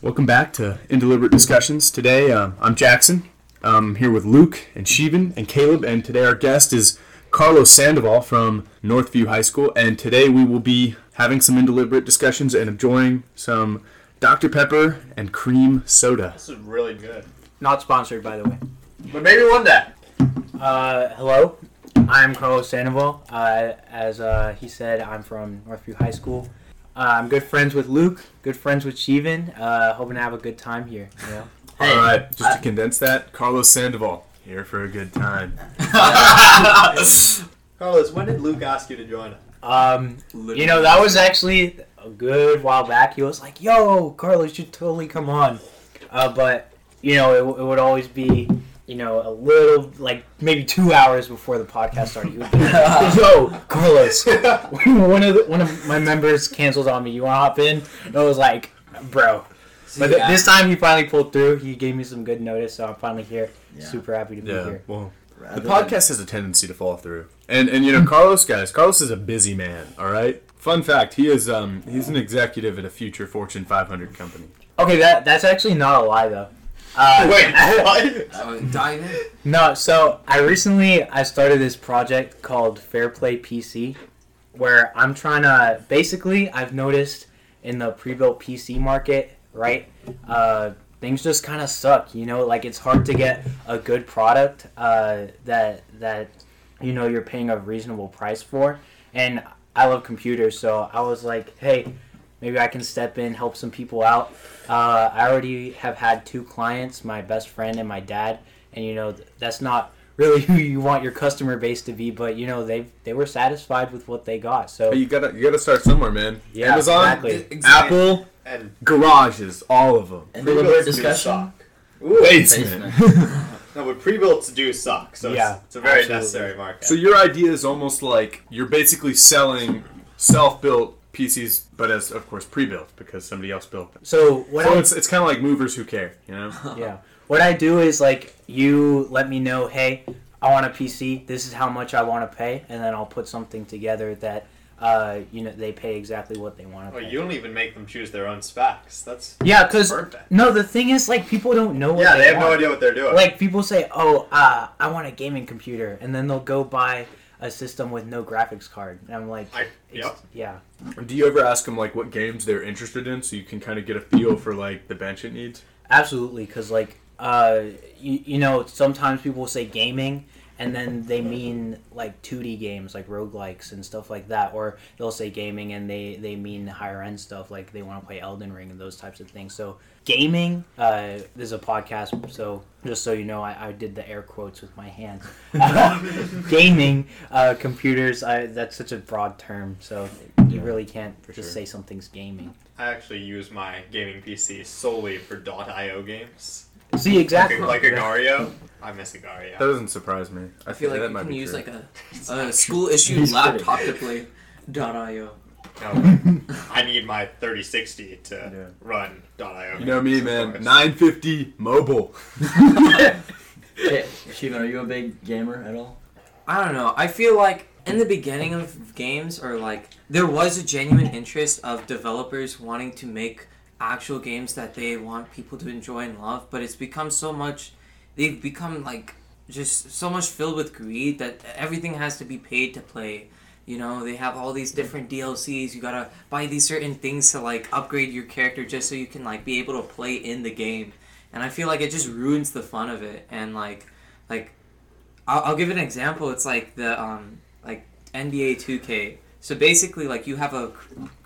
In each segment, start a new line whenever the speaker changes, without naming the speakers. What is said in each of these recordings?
Welcome back to Indeliberate Discussions. Today, um, I'm Jackson. I'm here with Luke and Sheevan and Caleb, and today our guest is Carlos Sandoval from Northview High School. And today we will be having some indeliberate discussions and enjoying some Dr. Pepper and cream soda.
This is really good.
Not sponsored, by the way.
But maybe one day.
Uh, hello, I'm Carlos Sandoval. Uh, as uh, he said, I'm from Northview High School. Uh, I'm good friends with Luke, good friends with Sheevan. Uh, hoping to have a good time here. You know?
All right, just to condense that, Carlos Sandoval here for a good time.
Carlos, when did Luke ask you to join him?
Um, you know, that was actually a good while back. He was like, "Yo, Carlos, you should totally come on," uh, but you know, it, it would always be. You know, a little like maybe two hours before the podcast started. He would be like, Yo, Carlos, one of the, one of my members canceled on me. You want to hop in? And I was like, bro. But th- this time he finally pulled through. He gave me some good notice, so I'm finally here.
Yeah.
Super happy to be
Yeah,
here.
well,
Rather
the podcast has a tendency to fall through. And and you know, Carlos, guys, Carlos is a busy man. All right. Fun fact: he is um he's an executive at a future Fortune 500 company.
Okay, that that's actually not a lie though. Uh,
Wait, what?
So dive in.
No, so I recently I started this project called Fair Play PC, where I'm trying to basically I've noticed in the pre-built PC market, right? Uh, things just kind of suck, you know. Like it's hard to get a good product uh, that that you know you're paying a reasonable price for. And I love computers, so I was like, hey, maybe I can step in, help some people out. Uh, I already have had two clients, my best friend and my dad, and you know that's not really who you want your customer base to be, but you know they they were satisfied with what they got. So
But you gotta you gotta start somewhere, man.
Yeah,
Amazon,
exactly.
Apple,
And
garages, all of them.
And
pre-builts
deliberate
do
discussion.
suck. Ooh,
Basement.
no, but pre-builts do suck, so
Yeah,
it's, it's a very
absolutely.
necessary market.
So your idea is almost like you're basically selling self-built PCs, but as of course pre-built because somebody else built them.
so what
so
I,
it's it's kind of like movers who care, you know.
yeah what I do is like you let me know, hey, I want a PC. This is how much I want to pay, and then I'll put something together that uh, you know they pay exactly what they want to
Oh,
pay.
you don't even make them choose their own specs. That's
yeah, because no, the thing is like people don't know what
Yeah,
they,
they have no idea what they're doing.
like people say, "Oh, uh, I want a gaming computer," and then they'll go buy a system with no graphics card, and I'm like,
I, yep.
yeah,
Do you ever ask them like what games they're interested in, so you can kind of get a feel for like the bench it needs?
absolutely, because like, uh, you, you know, sometimes people say gaming. And then they mean like 2D games, like roguelikes and stuff like that, or they'll say gaming and they, they mean higher end stuff, like they want to play Elden Ring and those types of things. So gaming, uh, is a podcast, so just so you know, I, I did the air quotes with my hands. gaming uh, computers, I, that's such a broad term, so you really can't just
sure.
say something's gaming.
I actually use my gaming PC solely for .io games.
See
Like,
exactly
a- like Agar.io. I miss
That doesn't surprise me.
I feel like
that
you
might
can
be
use
true.
like a, a school issued laptop
kidding.
to play .io.
No, I need my 3060 to
Yeah.
run .io.
You know me, man. 950 mobile.
Hey, Shiva, are you a big gamer at all?
I don't know. I feel like in the beginning of games, or like there was a genuine interest of developers wanting to make actual games that they want people to enjoy and love, but it's become so much. They've become like just so much filled with greed that everything has to be paid to play. You know, they have all these different DLCs. You gotta buy these certain things to like upgrade your character just so you can like be able to play in the game. And I feel like it just ruins the fun of it. And like, like I'll, I'll give an example. It's like the um like NBA 2K. So basically, like you have a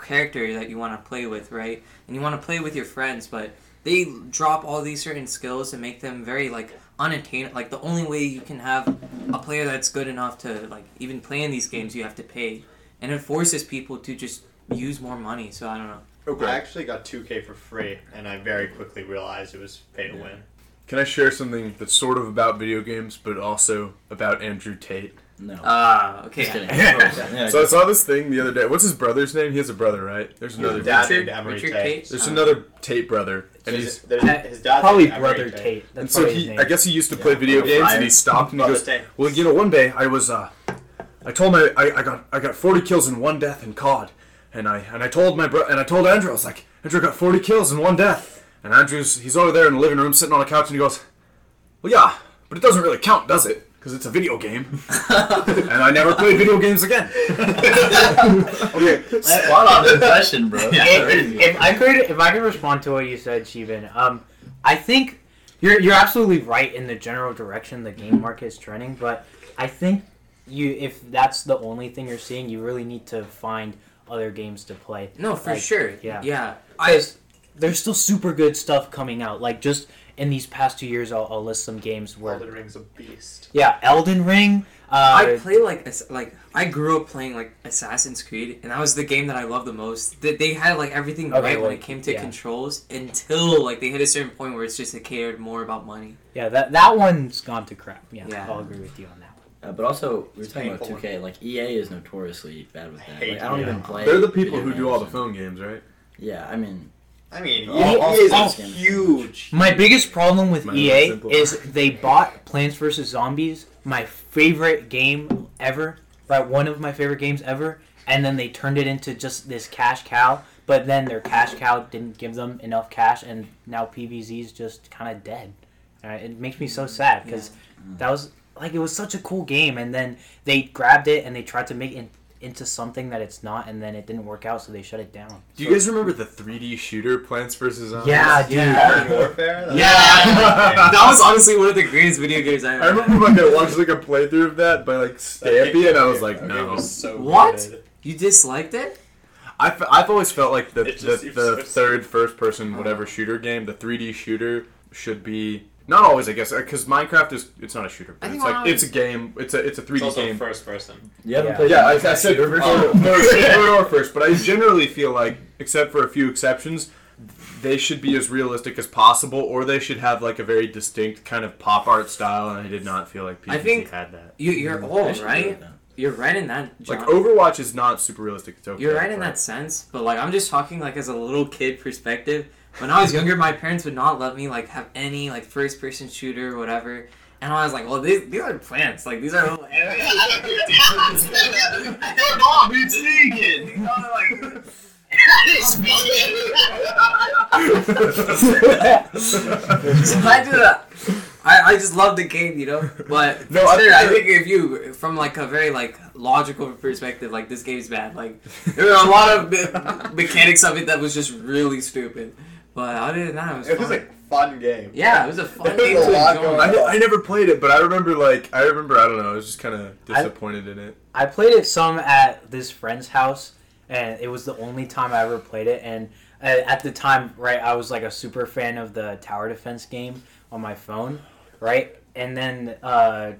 character that you want to play with, right? And you want to play with your friends, but they drop all these certain skills to make them very like unattainable. Like the only way you can have a player that's good enough to like even play in these games, you have to pay, and it forces people to just use more money. So I don't know. Okay.
I actually got 2K for free, and I very quickly realized it was pay to win.
Can I share something that's sort of about video games, but also about Andrew Tate?
No.
Ah, okay.
Just kidding. Yeah,
So I saw this thing the other day. What's his brother's name? He has a brother, right? There's another.
Dad
Richard- Richard
Tate.
Tate?
There's
Uh,
another Tate brother, and
His,
he's
his dad's
Probably brother
Tate.
Tate. That's
and so he.
name.
I guess he used to play
Yeah.
video games, and he stopped and he goes,
Tate.
"Well, you know, one day I was, uh, I told my, I, I got, I got 40 kills in one death in COD, and I, and I told my bro, and I told Andrew, I was like, Andrew got 40 kills in one death, And Andrew's he's over there in the living room sitting on a couch and he goes, "Well, yeah, but it doesn't really count, does it? Because it's a video game." and I never played video games again.
Okay, spot on impression, bro.
if, if, if I could, if I could respond to what you said, Shivan, um, I think you're you're absolutely right in the general direction the game market is trending, but I think you if that's the only thing you're seeing, you really need to find other games to play.
No, for
Like,
sure.
yeah.
Yeah. I
there's still super good stuff coming out. Like just in these past two years, I'll, I'll list some games where
Elden Ring's a beast.
yeah, Elden Ring. Uh,
I play like ass- like I grew up playing like Assassin's Creed, and that was the game that I loved the most. That they had like everything
Okay,
right when it came to
yeah.
controls until like they hit a certain point where it's just it cared more about money.
yeah, that that one's gone to crap. Yeah,
Yeah.
I'll agree with you on that.
Uh, but also, we were
It's
talking about 2K. Like EA is notoriously bad with that.
hate
Like, I don't
EA.
even play.
They're the people who do all the phone games, right?
Yeah, I mean,
I mean,
All-
EA
all
is
sports games.
huge.
My biggest problem with
Might
EA is they bought Plants vs Zombies, my favorite game ever, right? One of my favorite games ever, and then they turned it into just this cash cow. But then their cash cow didn't give them enough cash, and now PVZ is just kind of dead. Uh, it makes me so sad because that was like it was such a cool game, and then they grabbed it and they tried to make it into something that it's not, and then it didn't work out, so they shut it down.
Do you guys remember the 3D shooter Plants vs Zombies?
Yeah, dude.
Modern Warfare. That's-
Yeah.
that was honestly one of the greatest video games I ever.
I remember like I watched like a playthrough of that by like Stampy, and I was like, no.
was so
What?
good.
You disliked it?
I've, I've always felt like the
It
the, the
so
third first person whatever shooter game, the 3D shooter should be not always I guess uh, because Minecraft is it's not a shooter, but
I
it's
think
like
Minecraft-
it's a game. It's a it's a 3D
also
game.
first person.
you haven't
Yeah.
played.
Yeah, I, I said
shooter version?
oh, no, it's third or first, but I generally feel like, except for a few exceptions, they should be as realistic as possible, or they should have like a very distinct kind of pop art style. And I did not feel like PvZ
I think-
had that.
You, you're mm,
I
old,
should do
right?
it.
You're right in that.
Like
John.
Overwatch is not super realistic. It's okay,
You're right in
but-
that sense, but like I'm just talking like as a little kid perspective. When I was younger, my parents would not let me like have any like first person shooter or whatever. And I was like, well, these, these are plants. Like these are little.
Mom, it's sneaking.
So I do that. I, I just love the game, you know. But
No,
no,
I-
I, think if you from like a very like logical perspective, like this game's bad. Like there were a lot of me- mechanics of it that was just really stupid. But other than that, it was.
It was
fun.
a fun game.
yeah, it was a fun
There
game
a
to
lot
enjoy.
I, I never played it, but I remember like I remember I don't know I was just kind of disappointed in it.
I played it some at this friend's house, and it was the only time I ever played it. And uh, at the time, right, I was like a super fan of the tower defense game on my phone, right? And then, uh,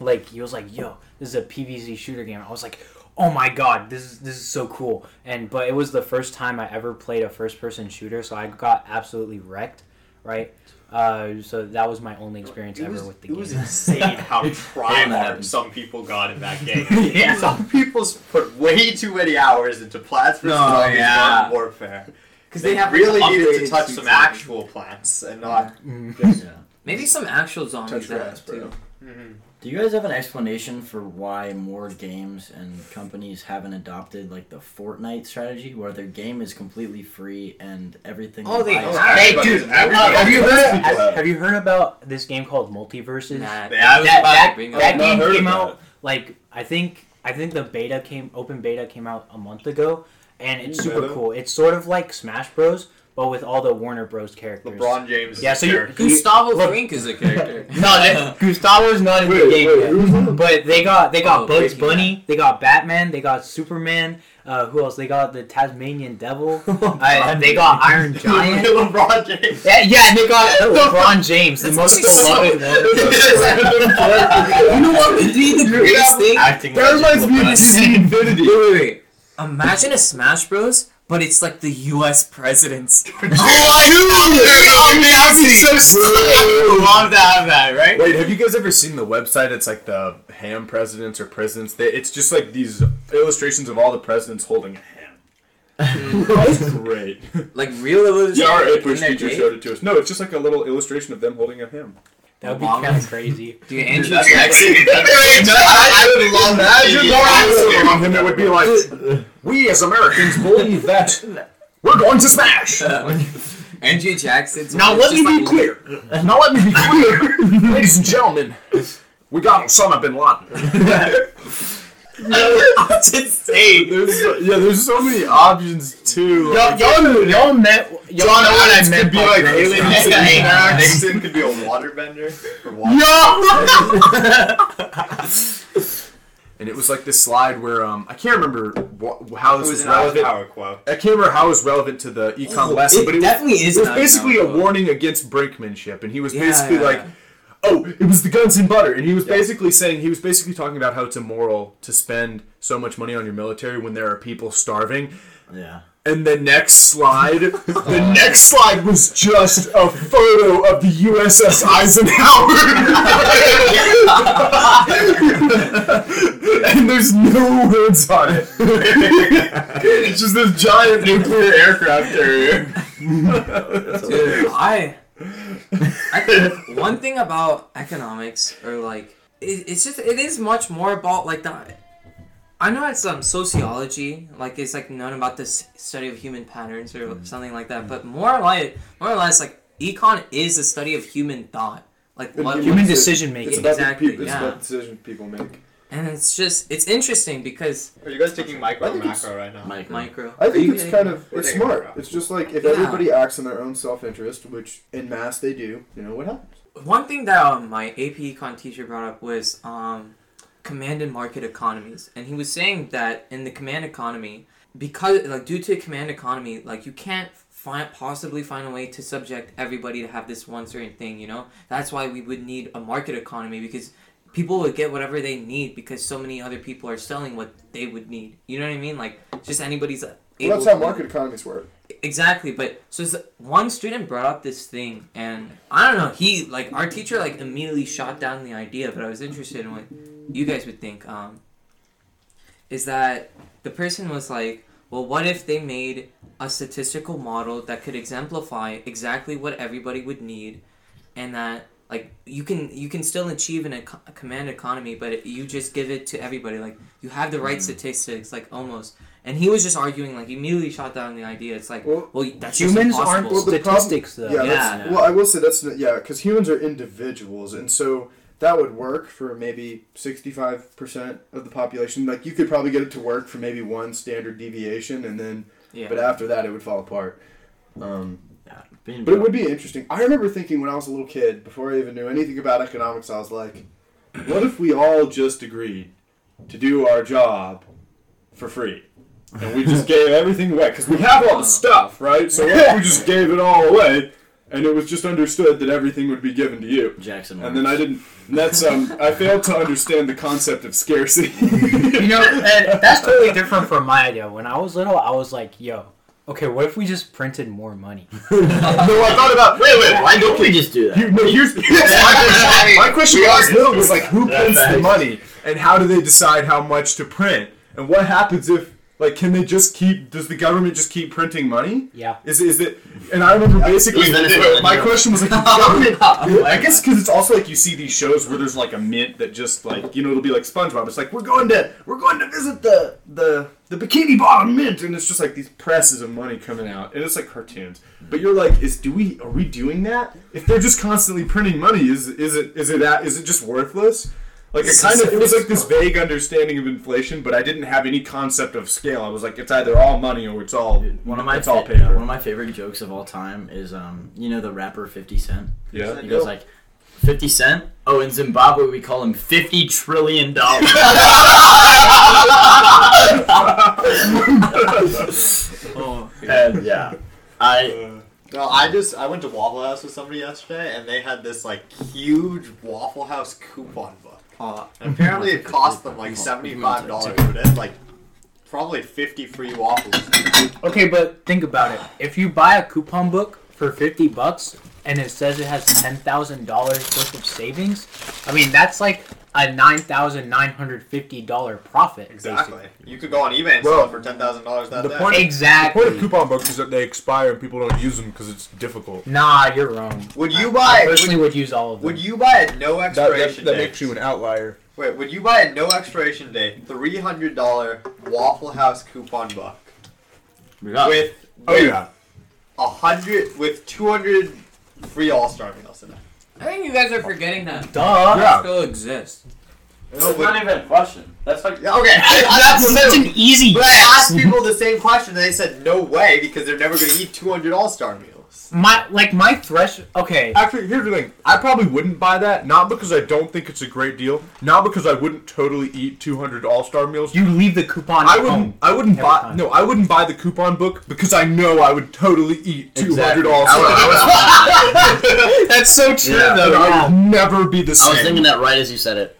like, he was like, "Yo, this is a PvZ shooter game." I was like, "Oh my god, this is this is so cool!" And but it was the first time I ever played a first-person shooter, so I got absolutely wrecked, right? Uh, so that was my only experience
It
ever
was,
with the game.
it
game.
was insane how try hard
happened.
some people got in that game.
Yeah.
Some people put way too many hours into Plants vs.
No,
Zombies
yeah.
Modern Warfare.
Because
They,
they have
really
like,
needed to touch some
and-
actual plants and not.
Yeah.
Maybe some actual zombies
Touch grass,
that have
bro.
too.
Do you guys have an explanation for why more games and companies haven't adopted like the Fortnite strategy, where their game is completely free and everything?
Oh,
you
they
buy oh, is-
are.
Hey, dude,
everybody-
have you heard? Have,
have.
have you heard about this game called MultiVersus?
Nah,
Yeah,
I was
that
about
that,
to bring it
that
up.
I've
game
heard
came
about
out like I think I think the beta came open beta came out a month ago, and it's
Ooh,
super
beta.
cool. It's sort of like Smash Bros, but with all the Warner Bros characters.
LeBron James.
Yeah,
is
so you-
character.
Gustavo
Look-
Fring is a character.
No, that, Gustavo's not in the game
wait,
yet. But they got they got
Oh,
Bugs
Breaking
Bunny, they got Batman, they got Superman. Uh, who else? They got the Tasmanian Devil. uh, they got Iron Giant.
LeBron James.
Yeah, yeah, and they got LeBron James, the most beloved one.
you know what would be the greatest thing?
Acting
That reminds me of Infinity.
Wait, wait, wait. Imagine a Smash Bros, but it's like the U.S. presidents.
Oh, I do. Oh, yeah, I so Love to have that, right? Wait, have you guys ever seen the website? It's like the ham presidents or presidents. They, it's just like these illustrations of all the presidents holding a ham. Hmm. That's great.
Like real illustrations.
Yeah, our English teacher showed it to us. No, it's just like a little illustration of them holding a ham.
That would be kind of crazy.
Dude, Andrew
That's
Jackson.
I would love that.
Imagine on him, it would be like, we as Americans believe that we're going to smash.
and Andrew Jackson's.
Now let me be
like-
clear. Now let me be clear, ladies and gentlemen. We got Osama bin Laden.
That's insane.
There's so- yeah, there's so many options too.
Y'all, y'all, y'all met. Y'all know what I
Adams
meant
could be
by
like
gross
alien
out.
snacks.
Nixon could be a waterbender. Or water.
and it was like this slide where um I can't remember wh- how
It
this
was
was relevant.
power quote.
I can't remember how it was relevant to the econ lesson,
it
but it was,
definitely is.
it was basically a
icon,
warning against brinkmanship, and he was
Yeah,
basically
yeah,
like,
yeah.
"Oh, it was the guns and butter," and he was
Yeah.
basically saying he was basically talking about how it's immoral to spend so much money on your military when there are people starving.
Yeah.
And the next slide, the next slide was just a photo of the USS Eisenhower. and there's no words on it. it's just this giant nuclear aircraft carrier.
Dude, I, I think one thing about economics, or like, it, it's just it is much more about like the. I know it's um sociology, like it's like known about this study of human patterns or something like that, but more like more or less like econ is the study of human thought, like what
Human decision making.
It's about- Exactly,
It's
yeah.
about decisions people make.
And it's just it's interesting because
Are you guys taking micro
I
or
think it's-
macro right now?
Mike.
micro.
I
Are
think
you
it's kind of
We're
it's
taking it
smart.
out.
It's just like if
Yeah.
everybody acts in their own self interest, which in mass they do, you know what happens.
One thing that um, my AP Econ teacher brought up was um, command and market economies, and he was saying that in the command economy, because like due to command economy, like you can't find possibly find a way to subject everybody to have this one certain thing. You know, that's why we would need a market economy because people would get whatever they need because so many other people are selling what they would need. You know what I mean? Like just anybody's.
Well, that's how market economies work.
Exactly, but so one student brought up this thing, and I don't know. He like our teacher like immediately shot down the idea, but I was interested in what you guys would think. Um, is that the person was like, well, what if they made a statistical model that could exemplify exactly what everybody would need, and that like you can you can still achieve an eco- a command economy, but it, you just give it to everybody. Like you have the right statistics, like almost. And he was just arguing, like, he immediately shot down the idea. It's like, well,
Well,
that's
Humans
impossible.
aren't
Well, the problem-
though.
Yeah,
Yeah.
that's, well, I will say that's yeah, because humans are individuals, and so that would work for maybe sixty-five percent of the population. Like you could probably get it to work for maybe one standard deviation, and then
yeah.
but after that it would fall apart. Um,
Yeah. Being
But it would be interesting. I remember thinking when I was a little kid, before I even knew anything about economics, I was like, what if we all just agreed to do our job for free? And we just gave everything away. Because we have all the stuff, right? So what if we just gave it all away? And it was just understood that everything would be given to you.
Jackson.
And then I didn't. and That's um. I failed to understand the concept of scarcity.
You know, and that's totally different from my idea. When I was little, I was like, yo, okay, what if we just printed more money?
no, I thought about. Wait, wait.
Why don't we just do that?
You, no, here's my question. My question when I was little was like, who prints the money, and how do they decide how much to print, and what happens if, like, can they just keep? Does the government just keep printing money?
Yeah.
Is is it? And I remember basically,
Is Venezuela,
my
yeah.
question was like, government. I guess because it's also like you see these shows where there's like a mint that just like you know it'll be like SpongeBob. It's like we're going to we're going to visit the the the Bikini Bottom Mint, and it's just like these presses of money coming out, and it's like cartoons. But you're like, is do we are we doing that? If they're just constantly printing money, is is it is it at, is it just worthless? Like it kind of it was like this vague understanding of inflation, but I didn't have any concept of scale. I was like, it's either all money or it's all
One of my
it's all
fa- yeah,
paper.
one of my favorite jokes of all time is um you know the rapper Fifty Cent.
Yeah.
He goes like, 50 Cent? Oh, in Zimbabwe we call him 50 trillion dollars.
oh,
and yeah, I
No, I just I went to Waffle House with somebody yesterday, and they had this like huge Waffle House coupon book. And apparently, it cost them like seventy five dollars, but it had like probably fifty free waffles.
Okay, but think about it. If you buy a coupon book for 50 bucks and it says it has $10,000 worth of savings, I mean, that's like a $9,950 profit.
Exactly. You could go on eBay and
Well,
sell it for ten thousand dollars that
the
day.
point-
basically.
The point of
Exactly.
coupon books is that they expire and people don't use them because it's difficult.
Nah, you're wrong.
would you
I
buy?
personally
Would,
would use all of them.
would you buy a no
That,
expiration
that, that
date?
makes you an outlier.
Wait, would you buy a no expiration date, three hundred dollar Waffle House coupon book
Yeah.
with?
Oh yeah.
a hundred with two hundred free All Star meals in it.
I think you guys are forgetting that
Duh.
Yeah.
still exists.
No,
That's
but-
not even a question. That's like
Yeah, okay,
That's such an easy
But I asked people the same question, and they said no way because they're never going to eat 200 All Star meals.
My like my thresh. Okay.
Actually, here's the thing. I probably wouldn't buy that, not because I don't think it's a great deal, not because I wouldn't totally eat 200 All-Star meals.
You leave the coupon
I wouldn't.
home.
I wouldn't buy.
time.
No, I wouldn't buy the coupon book because I know I would totally eat 200
Exactly.
All-Star.
I
That's so true
Yeah.
though.
I would never be the same.
I was thinking that right as you said it.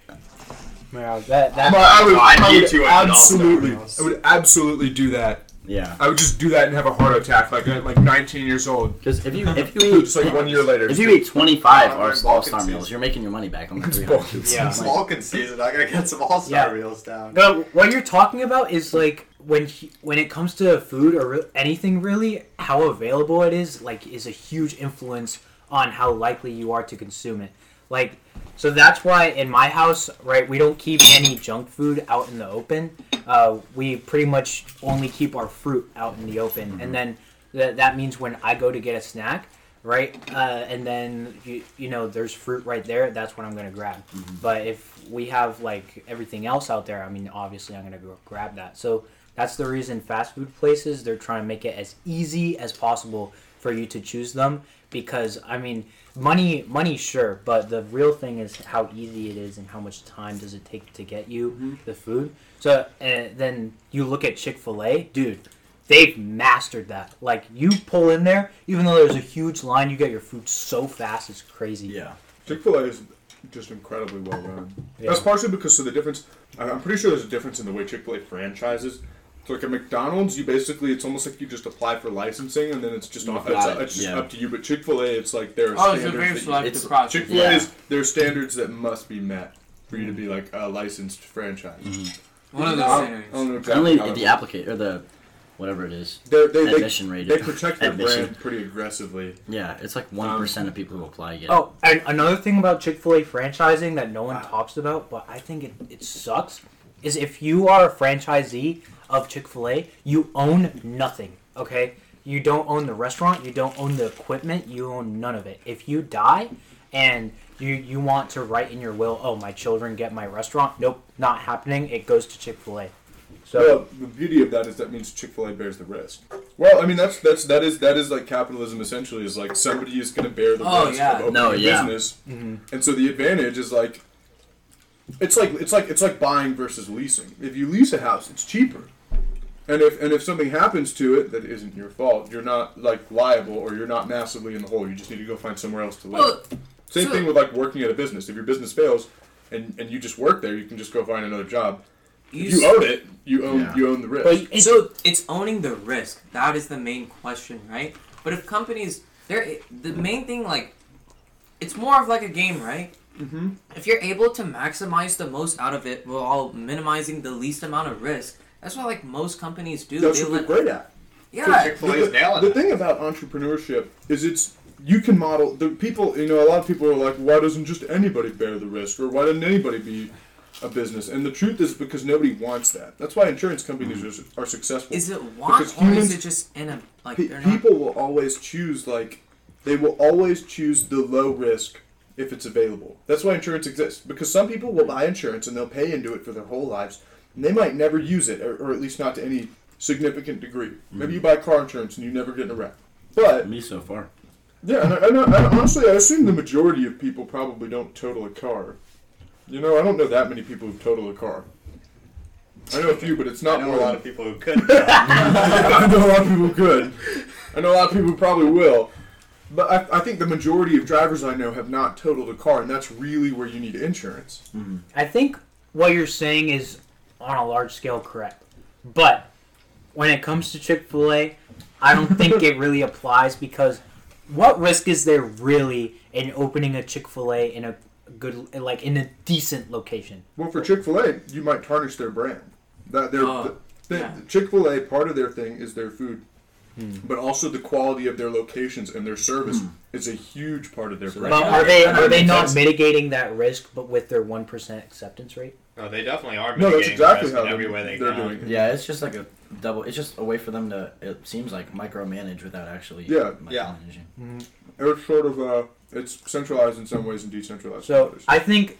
Yeah, that, that,
But I would,
I'd
I
eat
would
200 All-Star
absolutely. I would absolutely do that.
Yeah.
I would just do that and have a heart attack, like at like 19 years old.
Because if you if you eat
Just like one year later.
if you eat 25
Yeah,
All Star
Balkan
meals, you're making your money back on the
It's
300.
Yeah.
It's Vulcan season. I gotta get some All Star
Yeah.
meals down.
No, what you're talking about is like when he, when it comes to food or re- anything really, how available it is like is a huge influence on how likely you are to consume it. Like, so that's why in my house, right, we don't keep any junk food out in the open. Uh, we pretty much only keep our fruit out in the open, and then that that means when I go to get a snack, right, uh, and then you you know there's fruit right there, that's what I'm gonna grab. But if we have like everything else out there, I mean, obviously I'm gonna go grab that. So that's the reason fast food places they're trying to make it as easy as possible for you to choose them because I mean money money sure but the real thing is how easy it is and how much time does it take to get you mm-hmm. the food so and then you look at Chick-fil-A dude they've mastered that like you pull in there even though there's a huge line you get your food so fast it's crazy
Yeah.
Chick Fil A is just incredibly well run.
Yeah.
That's partially because of the difference. I'm pretty sure there's a difference in the way Chick Fil A franchises. So like at McDonald's, you basically it's almost like you just apply for licensing and then it's just
You
on,
got
it's,
it,
it's just
yeah.
up to you. But Chick Fil A, it's like there are
Oh, it's a
standards.
very
that you-
selective
it's-
process.
Chick Fil A
Yeah.
is there are standards that must be met for you to be like a licensed franchise. Mm-hmm.
One of
I
those standards.
I don't know exactly
Only the applicant or the whatever it is
They're- they, they,
rate.
they protect their
Admission.
brand pretty aggressively.
Yeah, it's like um, one percent of people who apply get.
Oh, and another thing about Chick Fil A franchising that no one talks about, but I think it, it sucks, is if you are a franchisee of Chick Fil A, you own nothing. Okay, you don't own the restaurant, you don't own the equipment, you own none of it. If you die, and you you want to write in your will, oh my children get my restaurant, nope, not happening. It goes to Chick Fil A. So
well, the beauty of that is that means Chick Fil A bears the risk. Well, I mean that's that's that is that is like capitalism essentially is like somebody is going to bear the
Oh,
risk
yeah.
of opening
No,
a
yeah.
business,
Mhm.
and so the advantage is like it's like it's like it's like buying versus leasing. If you lease a house, it's cheaper, and if and if something happens to it that isn't your fault, you're not like liable or you're not massively in the hole. You just need to go find somewhere else to live.
Well,
Same
so-
thing with like working at a business. If your business fails, and and you just work there, you can just go find another job.
you
you own it, you own
Yeah.
you own the risk.
but it's,
so it's owning the risk. That is the main question, right? But if companies, they're the main thing. Like, it's more of like a game, right?
Mm-hmm.
If you're able to maximize the most out of it while minimizing the least amount of risk, that's what like most companies do.
That's
they
what they're great at.
yeah,
Chick Fil A is
the,
nailing
the
it.
thing about entrepreneurship is it's you can model the people. You know, a lot of people are like, why doesn't just anybody bear the risk, or why doesn't anybody be a business? And the truth is because nobody wants that. That's why insurance companies are, are successful.
is it want
Because
or
humans-
is it just in a like
Pe-
they're not?
people will always choose like they will always choose the low risk if it's available. That's why insurance exists because some people will buy insurance and they'll pay into it for their whole lives. And they might never use it, or, or at least not to any significant degree. Maybe you mm-hmm. buy car insurance and you never get in a wreck. But
Me so far.
yeah, and, I, and, I, and honestly, I assume the majority of people probably don't total a car. You know, I don't know that many people who total a car. I know a few, but it's
I
not
know
more
a lot
than-
of people who could.
I know a lot of people could. I know a lot of people who probably will. But I, I think the majority of drivers I know have not totaled a car, and that's really where you need insurance. Mm-hmm.
I think what you're saying is on a large scale correct. But when it comes to Chick fil A, I don't think it really applies because what risk is there really in opening a Chick fil A in a good, like in a decent location?
Well, for Chick Fil A, you might tarnish their brand. That their
Oh,
the,
yeah.
Chick Fil A part of their thing is their food, Hmm. but also the quality of their locations and their service hmm. is a huge part of their
So
brand.
But are they are they not mitigating that risk but with their one percent acceptance rate?
No, they definitely are.
No, that's
mitigating
exactly
risk
how
in
they're,
every way they
they're doing it.
Yeah, it's just like a double. It's just a way for them to. It seems like micromanage without actually.
Yeah.
Yeah. Mm-hmm.
micromanaging.
It's sort of uh, it's centralized in some ways and decentralized
So. I think,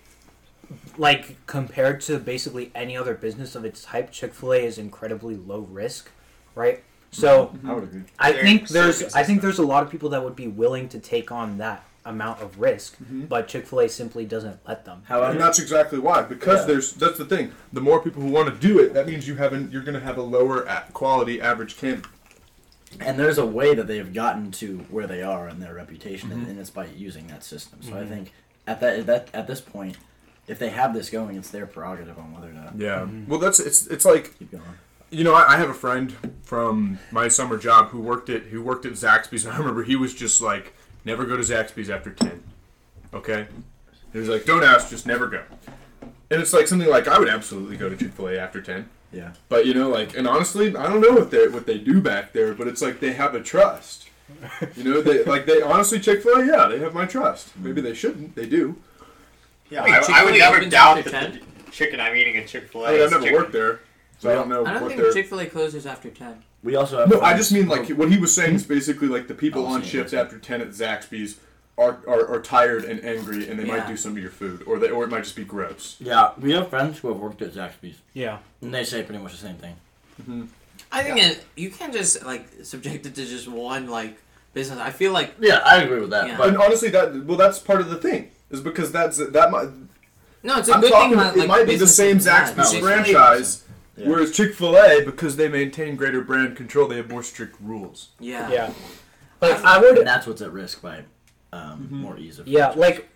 like compared to basically any other business of its type, Chick Fil A is incredibly low risk, right? So
I would agree.
I
They're
think there's I think there's a lot of people that would be willing to take on that amount of risk,
Mhm.
but Chick Fil A simply doesn't let them.
and
However,
that's exactly why. Because
Yeah.
there's that's the thing. The more people who want to do it, that means you haven't. You're going to have a lower quality average candidate.
and there's a way that they've gotten to where they are in their reputation, and, and it's by using that system. So I mm-hmm. think at that that at this point, if they have this going, it's their prerogative on whether to
Yeah. Mm-hmm. Well, that's it's it's like
keep going.
You know I, I have a friend from my summer job who worked at who worked at Zaxby's, and I remember he was just like, never go to Zaxby's after ten. Okay. He was like, don't ask, just never go. And it's like something like I would absolutely go to Chick Fil A after ten.
Yeah.
But you know, like, and honestly, I don't know what they what they do back there, but it's like they have a trust. You know, they like they honestly Chick Fil A, yeah, they have my trust. Maybe they shouldn't, they do.
Yeah,
Wait,
I, I would never doubt that the chicken I'm eating at Chick Fil A.
I mean, I've never worked there, so I don't know
I don't
what
think
they're.
Chick Fil A closes after ten.
We also have
No, I just mean like what he was saying is hmm. basically like the people
Oh,
on
see,
shift after ten at Zaxby's are, are, are tired and angry, and they might do some of your food, or they or it might just be gross.
Yeah, we have friends who have worked at Zaxby's,
Yeah.
and they say pretty much the same thing. Mm-hmm.
I think it, you can't just like subject it to just one like business. I feel like
Yeah, I agree with that.
Yeah.
And honestly, that well, that's part of the thing is because that's that might
no, it's a
I'm
good
talking.
thing. That,
it
like,
might be the
business
same
is bad.
Zaxby's
No,
Chick-fil-A-
franchise,
Yeah.
whereas Chick Fil A, because they maintain greater brand control, they have more strict rules.
Yeah.
Yeah. Like I would
and that's what's at risk by um,
Mm-hmm.
more ease of.
Yeah, like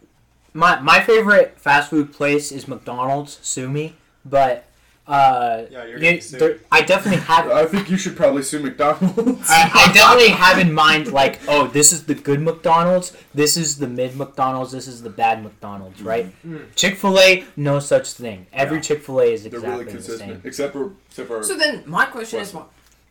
my my favorite fast food place is McDonald's. Sue me, but uh,
Yeah, you're
you-
getting sued.
there- I definitely have.
I think you should probably sue McDonald's.
I, I definitely have in mind like, oh, this is the good McDonald's. This is the mid McDonald's. This is the bad McDonald's, right? Chick Fil A, no such thing. Every
Yeah.
Chick Fil A is exactly
really
the same.
except for except for
So then, my question is,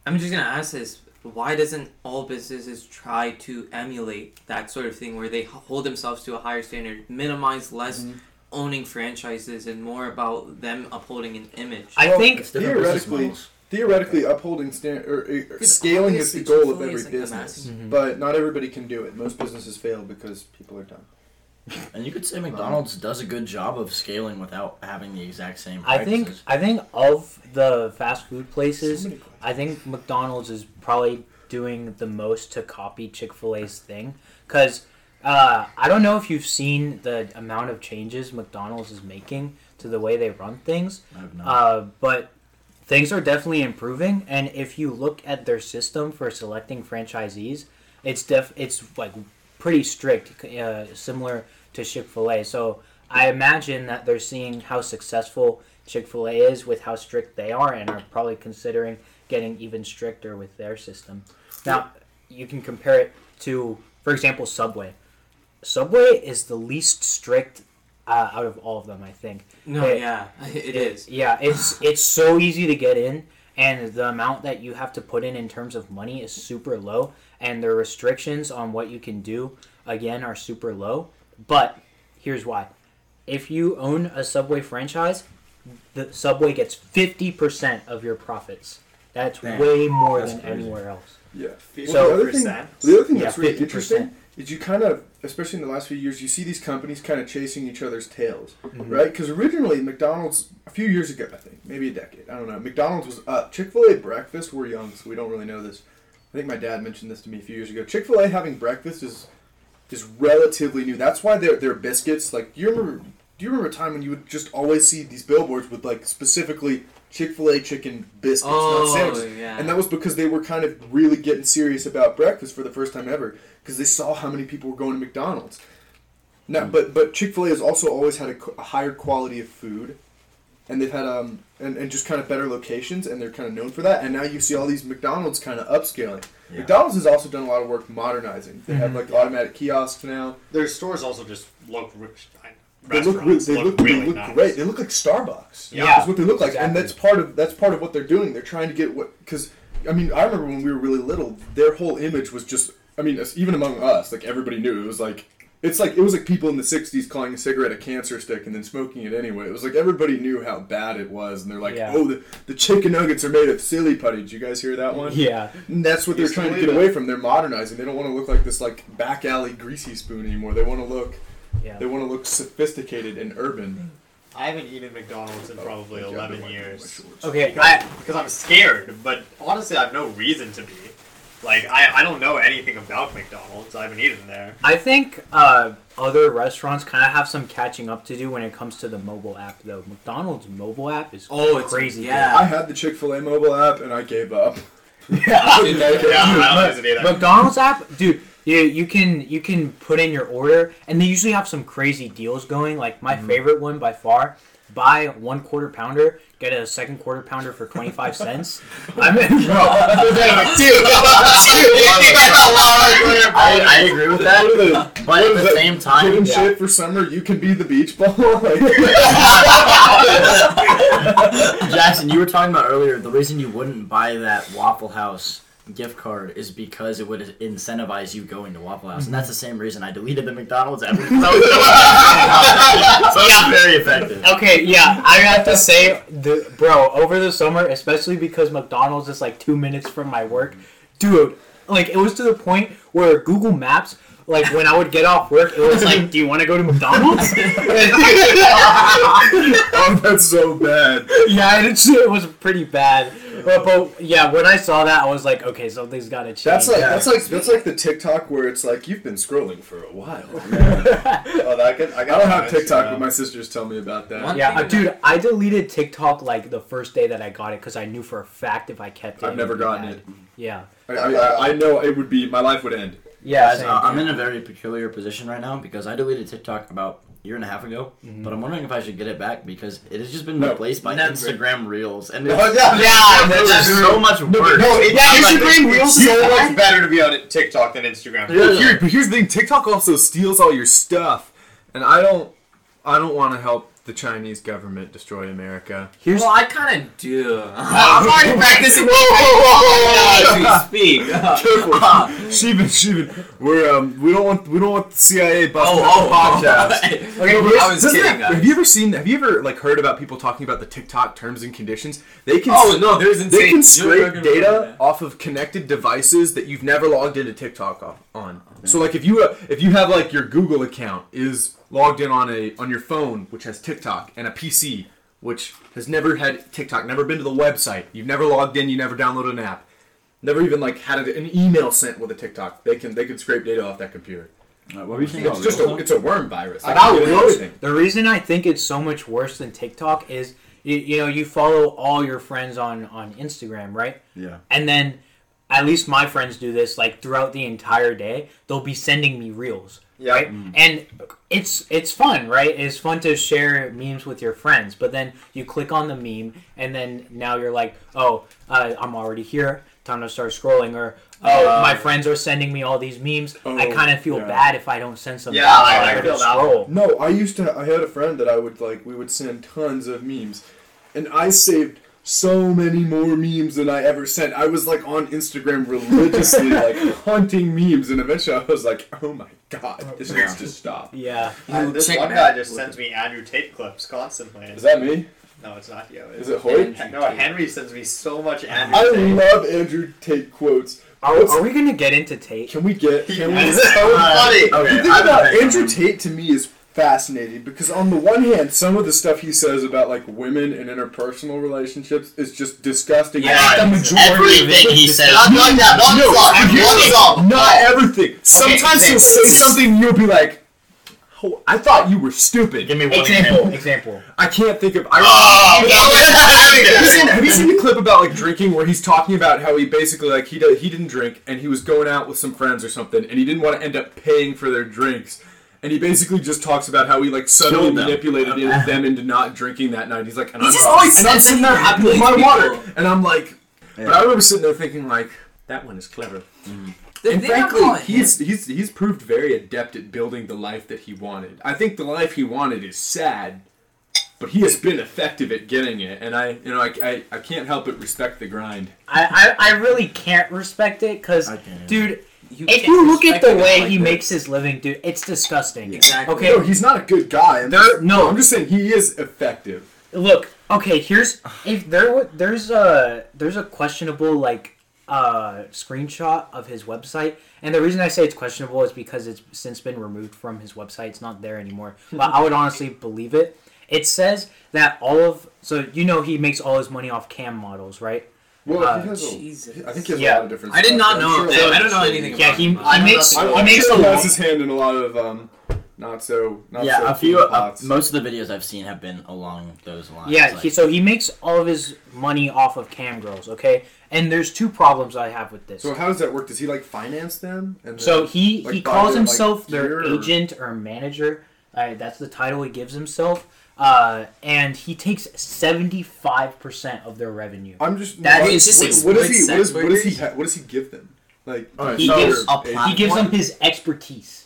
I'm just gonna ask this: Why doesn't all businesses try to emulate that sort of thing, where they hold themselves to a higher standard, minimize less
Mm-hmm.
Owning franchises, and more about them upholding an image?
I
Well,
think
it's
theoretically-
models.
theoretically upholding stand or uh, scaling is the goal of every
like,
business,
massive-
Mhm.
but not everybody can do it. Most businesses fail because people are dumb.
And you could say McDonald's does a good job of scaling without having the exact same.
I think. I think of the fast food places,
So.
I think McDonald's is probably doing the most to copy Chick Fil A's thing. Because uh, I don't know if you've seen the amount of changes McDonald's is making to the way they run things,
I have not.
uh, but things are definitely improving. And if you look at their system for selecting franchisees, it's def it's like pretty strict, uh, similar to Chick Fil A. So I imagine that they're seeing how successful Chick Fil A is with how strict they are, and are probably considering getting even stricter with their system. Now, you can compare it to, for example, Subway. Subway is the least strict uh, out of all of them, I think.
no,
it-
yeah, it is.
Yeah, it's it's so easy to get in, and the amount that you have to put in in terms of money is super low, and the restrictions on what you can do again are super low. But here's why: if you own a Subway franchise, the Subway gets fifty percent of your profits. That's
Damn,
way more
that's
than
crazy.
anywhere else.
Yeah.
So-
Well, the other thing, the other thing
Yeah,
that's really
50%.
interesting is you kind of, especially in the last few years, you see these companies kind of chasing each other's tails,
Mm-hmm.
right? Because originally McDonald's, a few years ago, I think, maybe a decade, I don't know, McDonald's was up. Chick Fil A breakfast, we're young, so we don't really know this. I think my dad mentioned this to me a few years ago. Chick Fil A having breakfast is is relatively new. That's why their their biscuits, like, do you remember? Do you remember a time when you would just always see these billboards with like specifically Chick Fil A chicken biscuits, not
Oh,
sandwiches?
yeah.
And that was because they were kind of really getting serious about breakfast for the first time ever because they saw how many people were going to McDonald's. Now, but but Chick Fil A has also always had a, a higher quality of food, and they've had um and, and just kind of better locations, and they're kind of known for that. And now you see all these McDonald's kind of upscaling.
Yeah.
McDonald's has also done a lot of work modernizing. They have
Mhm.
like automatic kiosks now.
Their stores also just look rich.
They look, re- they look,
really
they look
nice.
great. They look like Starbucks.
Yeah.
that's what they look like, and that's part of that's part of what they're doing. They're trying to get what because I mean I remember when we were really little, their whole image was just I mean even among us, like everybody knew it was like It's like it was like people in the '60s calling a cigarette a cancer stick and then smoking it anyway. It was like everybody knew how bad it was, and they're like,
Yeah.
"Oh, the, the chicken nuggets are made of silly putty." Did you guys hear that one?
Yeah.
And that's what they're
Used to
trying to get
it.
away from. They're modernizing. They don't want to look like this like back alley greasy spoon anymore. They want to look.
Yeah.
They want to look sophisticated and urban.
I haven't eaten McDonald's in probably
Thank God
11
they're
years.
Okay. I,
Because I'm scared, but honestly, I have no reason to be. Like, I, I don't know anything about McDonald's. I haven't eaten there.
I think uh, other restaurants kind of have some catching up to do when it comes to the mobile app, though. McDonald's mobile app is
Oh, it's
crazy.
yeah.
I had the Chick Fil A mobile app and I gave up.
Yeah, I don't use it either.
McDonald's app, dude. You, you can you can put in your order, and they usually have some crazy deals going. Like my mm-hmm. favorite one by far, buy one quarter pounder, get a second quarter pounder for twenty five cents. I mean, bro,
I, I agree with that,
What the-
but at
is
the
that?
same
Good
time,
and shit for summer. You can be the beach ball. Like,
Jackson, you were talking about earlier. The reason you wouldn't buy that Waffle House gift card is because it would incentivize you going to Waffle House, and that's mm-hmm. the same reason I deleted the McDonald's app. because I was- so it's very effective.
okay, yeah, I have to say, the bro, over the summer, especially because McDonald's is like two minutes from my work, dude. Like it was to the point where Google Maps. Like when I would get off work, it was like, "Do you want to go to McDonald's?"
oh, that's so bad.
yeah, it, it was pretty bad. But, but yeah, when I saw that, I was like, okay, something's got to change.
That's like
Yeah.
that's like that's like the TikTok where it's like you've been scrolling for a while.
Oh, that could, I,
I don't have
on
TikTok,
Instagram.
but my sisters tell me about that.
One-
yeah, uh, dude, I deleted TikTok like the first day that I got it because I knew for a fact if I kept it,
I've
it
never gotten
bad.
it.
Yeah,
I, I, I know it would be my life would end.
Yeah,
Guys, uh, I'm in a very peculiar position right now because I deleted TikTok about a year and a half ago, but I'm wondering if I should get it back because it has just been
No.
replaced by
Never.
Instagram Reels, and it's,
yeah.
Yeah,
it's
that's
just so much worse.
No, it,
Yeah,
it's,
Instagram
it's
Reels
so
so
much better to be on TikTok than Instagram.
Yeah.
But, here, but here's the thing: TikTok also steals all your stuff, and I don't, I don't want to help the Chinese government destroy America.
Here's
Well, I kind of do. I'm already practicing as we speak.
Sheevan, Sheevan, we're um, we don't want we don't want the CIA busting
Oh, oh,
the podcast.
okay,
But
I was kidding,
that- have you ever seen? Have you ever like heard about people talking about the TikTok terms and conditions? They can.
Oh no, there's insane.
They can scrape data
wrote
off of connected devices that you've never logged into TikTok off- on. So like if you uh, if you have like your Google account is logged in on a on your phone which has TikTok and a PC which has never had TikTok, never been to the website, you've never logged in, you never downloaded an app, never even like had an email sent with a TikTok, they can they can scrape data off that computer.
Uh, what were you saying?
It's just a it's a worm virus. Like,
About
you get
Reels, the reason I think it's so much worse than TikTok is you, you know you follow all your friends on on Instagram, right?
Yeah.
And then at least my friends do this like throughout the entire day. They'll be sending me reels,
Yeah.
right? And it's it's fun, right? It's fun to share memes with your friends. But then you click on the meme, and then now you're like, oh, uh, I'm already here. Time to start scrolling, or oh,
Uh,
my friends are sending me all these memes. I
Oh,
kind of feel
yeah.
bad if I don't send some.
Yeah,
back,
I-
so
I feel that.
No, I used to. I had a friend that I would like. We would send tons of memes, and I saved so many more memes than I ever sent. I was like on Instagram religiously, like hunting memes, and eventually I was like, "Oh my god, oh, this needs to stop."
Yeah.
And this
check
one guy just sends me Andrew Tate clips constantly.
Is that me?
no, it's not you.
Is it Hoyt?
No, Henry sends me so much Andrew
I
Tate.
love Andrew Tate quotes.
Are, are we gonna get into Tate?
Can we get? Can we?
It's so funny.
Okay,
the thing
I have an
about Andrew. Tate to me is fascinating because on the one hand, some of the stuff he says about like women and interpersonal relationships is just disgusting.
Yeah,
And
the
majority of
Everything
it
he
is
says.
Not like that. One
No,
song.
here's
One
the-
song.
Not everything. Sometimes he'll say something and you'll be like, "Oh, I thought you were stupid.
Give me one
Example.
example.
Example.
I can't think of. I,
Oh,
have, you seen, have you seen the clip about like drinking where he's talking about how he basically like he did, he didn't drink and he was going out with some friends or something and he didn't want to end up paying for their drinks and he basically just talks about how he like suddenly
Killed them.
manipulated them into not drinking that night. He's like, and
He
I'm
just always
and I'm sitting there
he
happy with my
manipulates
water, and I'm like, but I remember sitting there thinking like, that one is clever. Mm-hmm.
The
And
thing about
frankly,
him-
he's he's he's proved very adept at building the life that he wanted. I think the life he wanted is sad, but he has been effective at getting it, and I you know I, I, I can't help but respect the grind.
I, I, I really can't respect it because,
I can't.
if you look at the way
like
he
this.
makes his living, dude, it's disgusting.
Exactly.
Okay,
No, he's not a good guy. I'm
There-
just-
no.
I'm just saying he is effective.
look. Okay, here's if there wa- there's a there's a questionable like uh screenshot of his website, and the reason I say it's questionable is because it's since been removed from his website. It's not there anymore. But I would honestly believe it. It says that all of so you know he makes all his money off cam models, right?
Well,
Uh,
he has a,
Jesus.
I think he has
Yeah.
a lot of different.
I did not
I'm
know.
sure
that. I don't know anything
Yeah,
about
he-
him.
he
I know
makes-
I'm,
He makes
sure he
lot-
has his hand in a lot of um, not so not
yeah,
so
a few. Uh, most of the videos I've seen have been along those lines.
Yeah,
like-
he, so he makes all of his money off of cam girls, okay? And there's two problems I have with this.
So how does that work? Does he like finance them? And
So
then-
he
like,
he calls
their, like,
himself their
or-
agent or manager. Uh, that's the title he gives himself. Uh, and he takes seventy five percent of their revenue.
I'm just.
That
what,
is
just
what, what does he? What, is,
sex
what does he?
workers?
Ha- what does he give them? Like
Alright,
He
so
gives-
a
He gives them his expertise.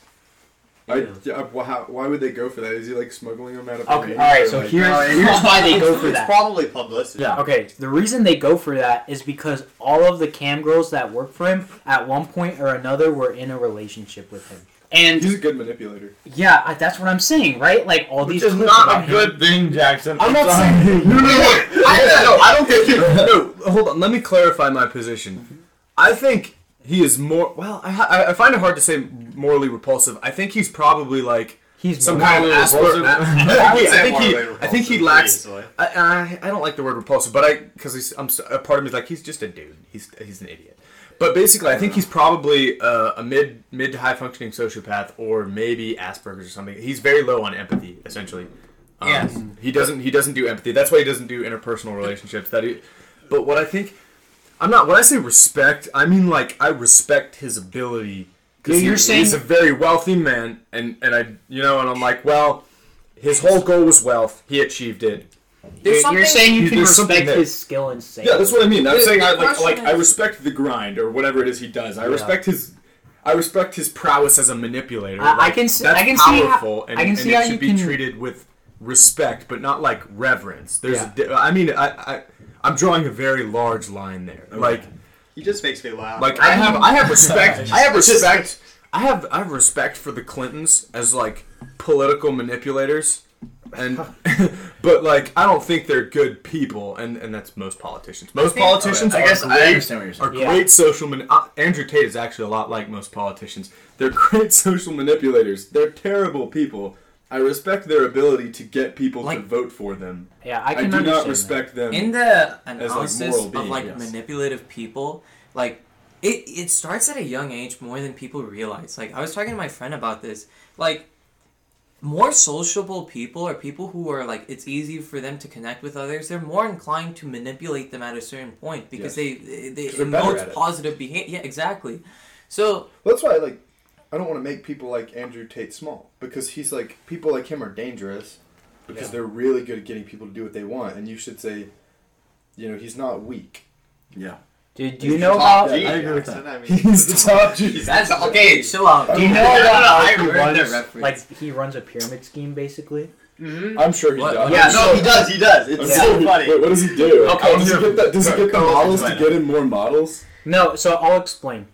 I, yeah, well, how, why would they go for that? Is he like smuggling them out of?
Okay,
Romania
all right. So
like-
here's
No,
here's why they go
it's-
for
it's
that.
probably publicity.
Yeah.
Okay, the reason they go for that is because all of the cam girls that work for him at one point or another were in a relationship with him. And
He's a good manipulator.
yeah, I- that's what I'm saying, right? Like all
Which
these
is not
about
a
him.
good thing, Jackson.
I'm not
sorry.
saying. No, no, no. I, no, I don't think. He, no, hold on. Let me clarify my position. I think he is more. Well, I, I- I find it hard to say morally repulsive. I think he's probably like
He's
some kind of Asperger.
repulsive.
I,
would say
think he.
morally
I think he lacks. I, I, I don't like the word repulsive, but I because he's I'm a part of me is like he's just a dude. He's he's an idiot. But basically, I think he's probably uh, a mid mid to high functioning sociopath, or maybe Asperger's or something. He's very low on empathy, essentially. Um,
Yes.
He doesn't he doesn't do empathy. That's why he doesn't do interpersonal relationships. That he, but what I think, I'm not. When I say respect, I mean like I respect his ability. 'cause
You're
he-
saying-
he's a very wealthy man, and and I you know, and I'm like, well, his whole goal was wealth. He achieved it.
You're,
There's
you're saying you can
there's something
respect
there.
his skill and sales.
Yeah, that's what I mean. I'm
The-
saying
the
I like,
question
like I
is-
respect the grind or whatever it is he does. I
Yeah.
respect his I respect his prowess as a manipulator.
I- I
Like,
can see-
that's
I can see how-
powerful and,
I can
and
see
it
how
should
you
be
can-
treated with respect, but not like reverence. There's
Yeah.
a di- I mean I, I I'm drawing a very large line there. Like
He just makes me laugh.
like I have I have respect I have respect I have I have respect for the Clintons as like political manipulators and but like I don't think they're good people and and that's most politicians. Most
think-
politicians
I
are
guess I
great,
understand what you're saying.
are
Yeah.
great social man- uh, Andrew Tate is actually a lot like most politicians. They're great social manipulators. They're terrible people. I respect their ability to get people to vote for them.
yeah, I
I,
can
do
understand
not
that.
respect them.
in the analysis
moral
of
being,
like
yes.
manipulative people like it, it starts at a young age more than people realize like i was talking to my friend about this like more sociable people are people who are like it's easy for them to connect with others they're more inclined to manipulate them at a certain point because
Yes.
they they
'Cause they're
emote positive behavior yeah exactly so
That's why, like, I don't want to make people like Andrew Tate small because he's like people like him are dangerous because
Yeah.
they're really good at getting people to do what they want, and you should say, you know, he's not weak.
Yeah.
Dude, do you
He's
know
top
about?
G.
I agree with that.
I mean,
He's the top G.
that's okay chill out
Do you know
I don't
about
I
how he
heard
runs?
that reference.
Like he runs a pyramid scheme, basically. Mm-hmm.
I'm sure he
What-
does.
Yeah,
no, he does. He does. It's
Yeah.
so funny.
Wait, what does he do?
Okay.
does he get the, does he get the
Go- go
models to get in more models?
No, so I'll explain.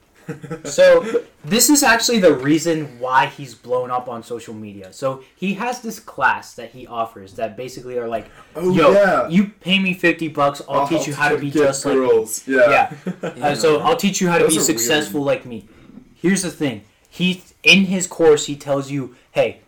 So this is actually the reason why he's blown up on social media. So he has this class that he offers that basically are like,
Oh
"Yo,
yeah.
you pay me fifty bucks, I'll teach you how to be
get
just like me."
girls. Yeah.
Yeah. Uh, so I'll teach you how to
Those
be
are
successful like me. Here's the thing. He in his course he tells you, hey,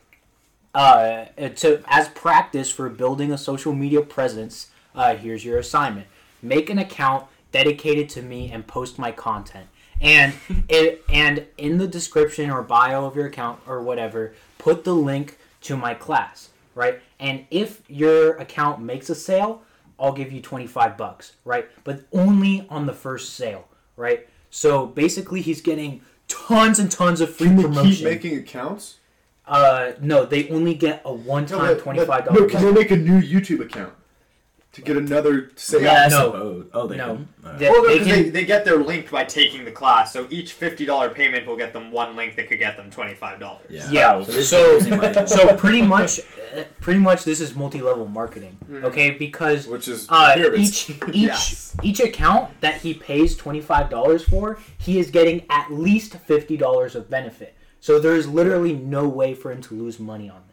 uh, to as practice for building a social media presence, uh, here's your assignment: make an account dedicated to me and post my content. And it and in the description or bio of your account or whatever, put the link to my class, right? And if your account makes a sale, I'll give you 25 bucks, right? But only on the first sale, right? So basically he's getting tons and tons of free
Can
promotion.
keep making accounts?
uh no, they only get a one-time
but-
$25
No, can they make a new YouTube account? To get another say
Yeah, I
no.
suppose. Oh, they
No.
couldn't? Alright.
They-
Well,
they
because they,
can-
they get their link by taking the class, so each fifty dollar payment will get them one link that could get them twenty five dollars.
Yeah.
Yeah.
So this
So
is using my-
so pretty much, uh, pretty much this is multi-level marketing.
Mhm.
Okay, because
which is
uh,
pyramid
each each
Yes.
each account that he pays twenty five dollars for, he is getting at least fifty dollars of benefit. So there is literally no way for him to lose money on this.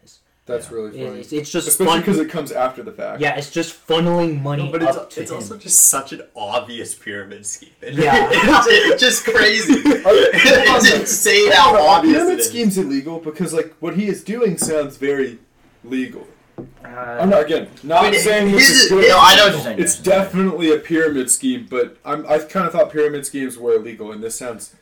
That's really funny.
It's, it's just
Especially because it comes after the fact.
Yeah, it's just funneling money
No, but it's,
up to
it's
him.
also just such an obvious pyramid scheme.
Yeah.
it's, it's just crazy. it's insane how
A
obvious
pyramid
it is.
scheme's illegal because like what he is doing sounds very legal.
Uh,
I'm not again not
I mean,
saying this
his
is
is-
good.
No, I know what you're saying.
It's
Jackson.
definitely a pyramid scheme, but I'm I kind of thought pyramid schemes were illegal, and this sounds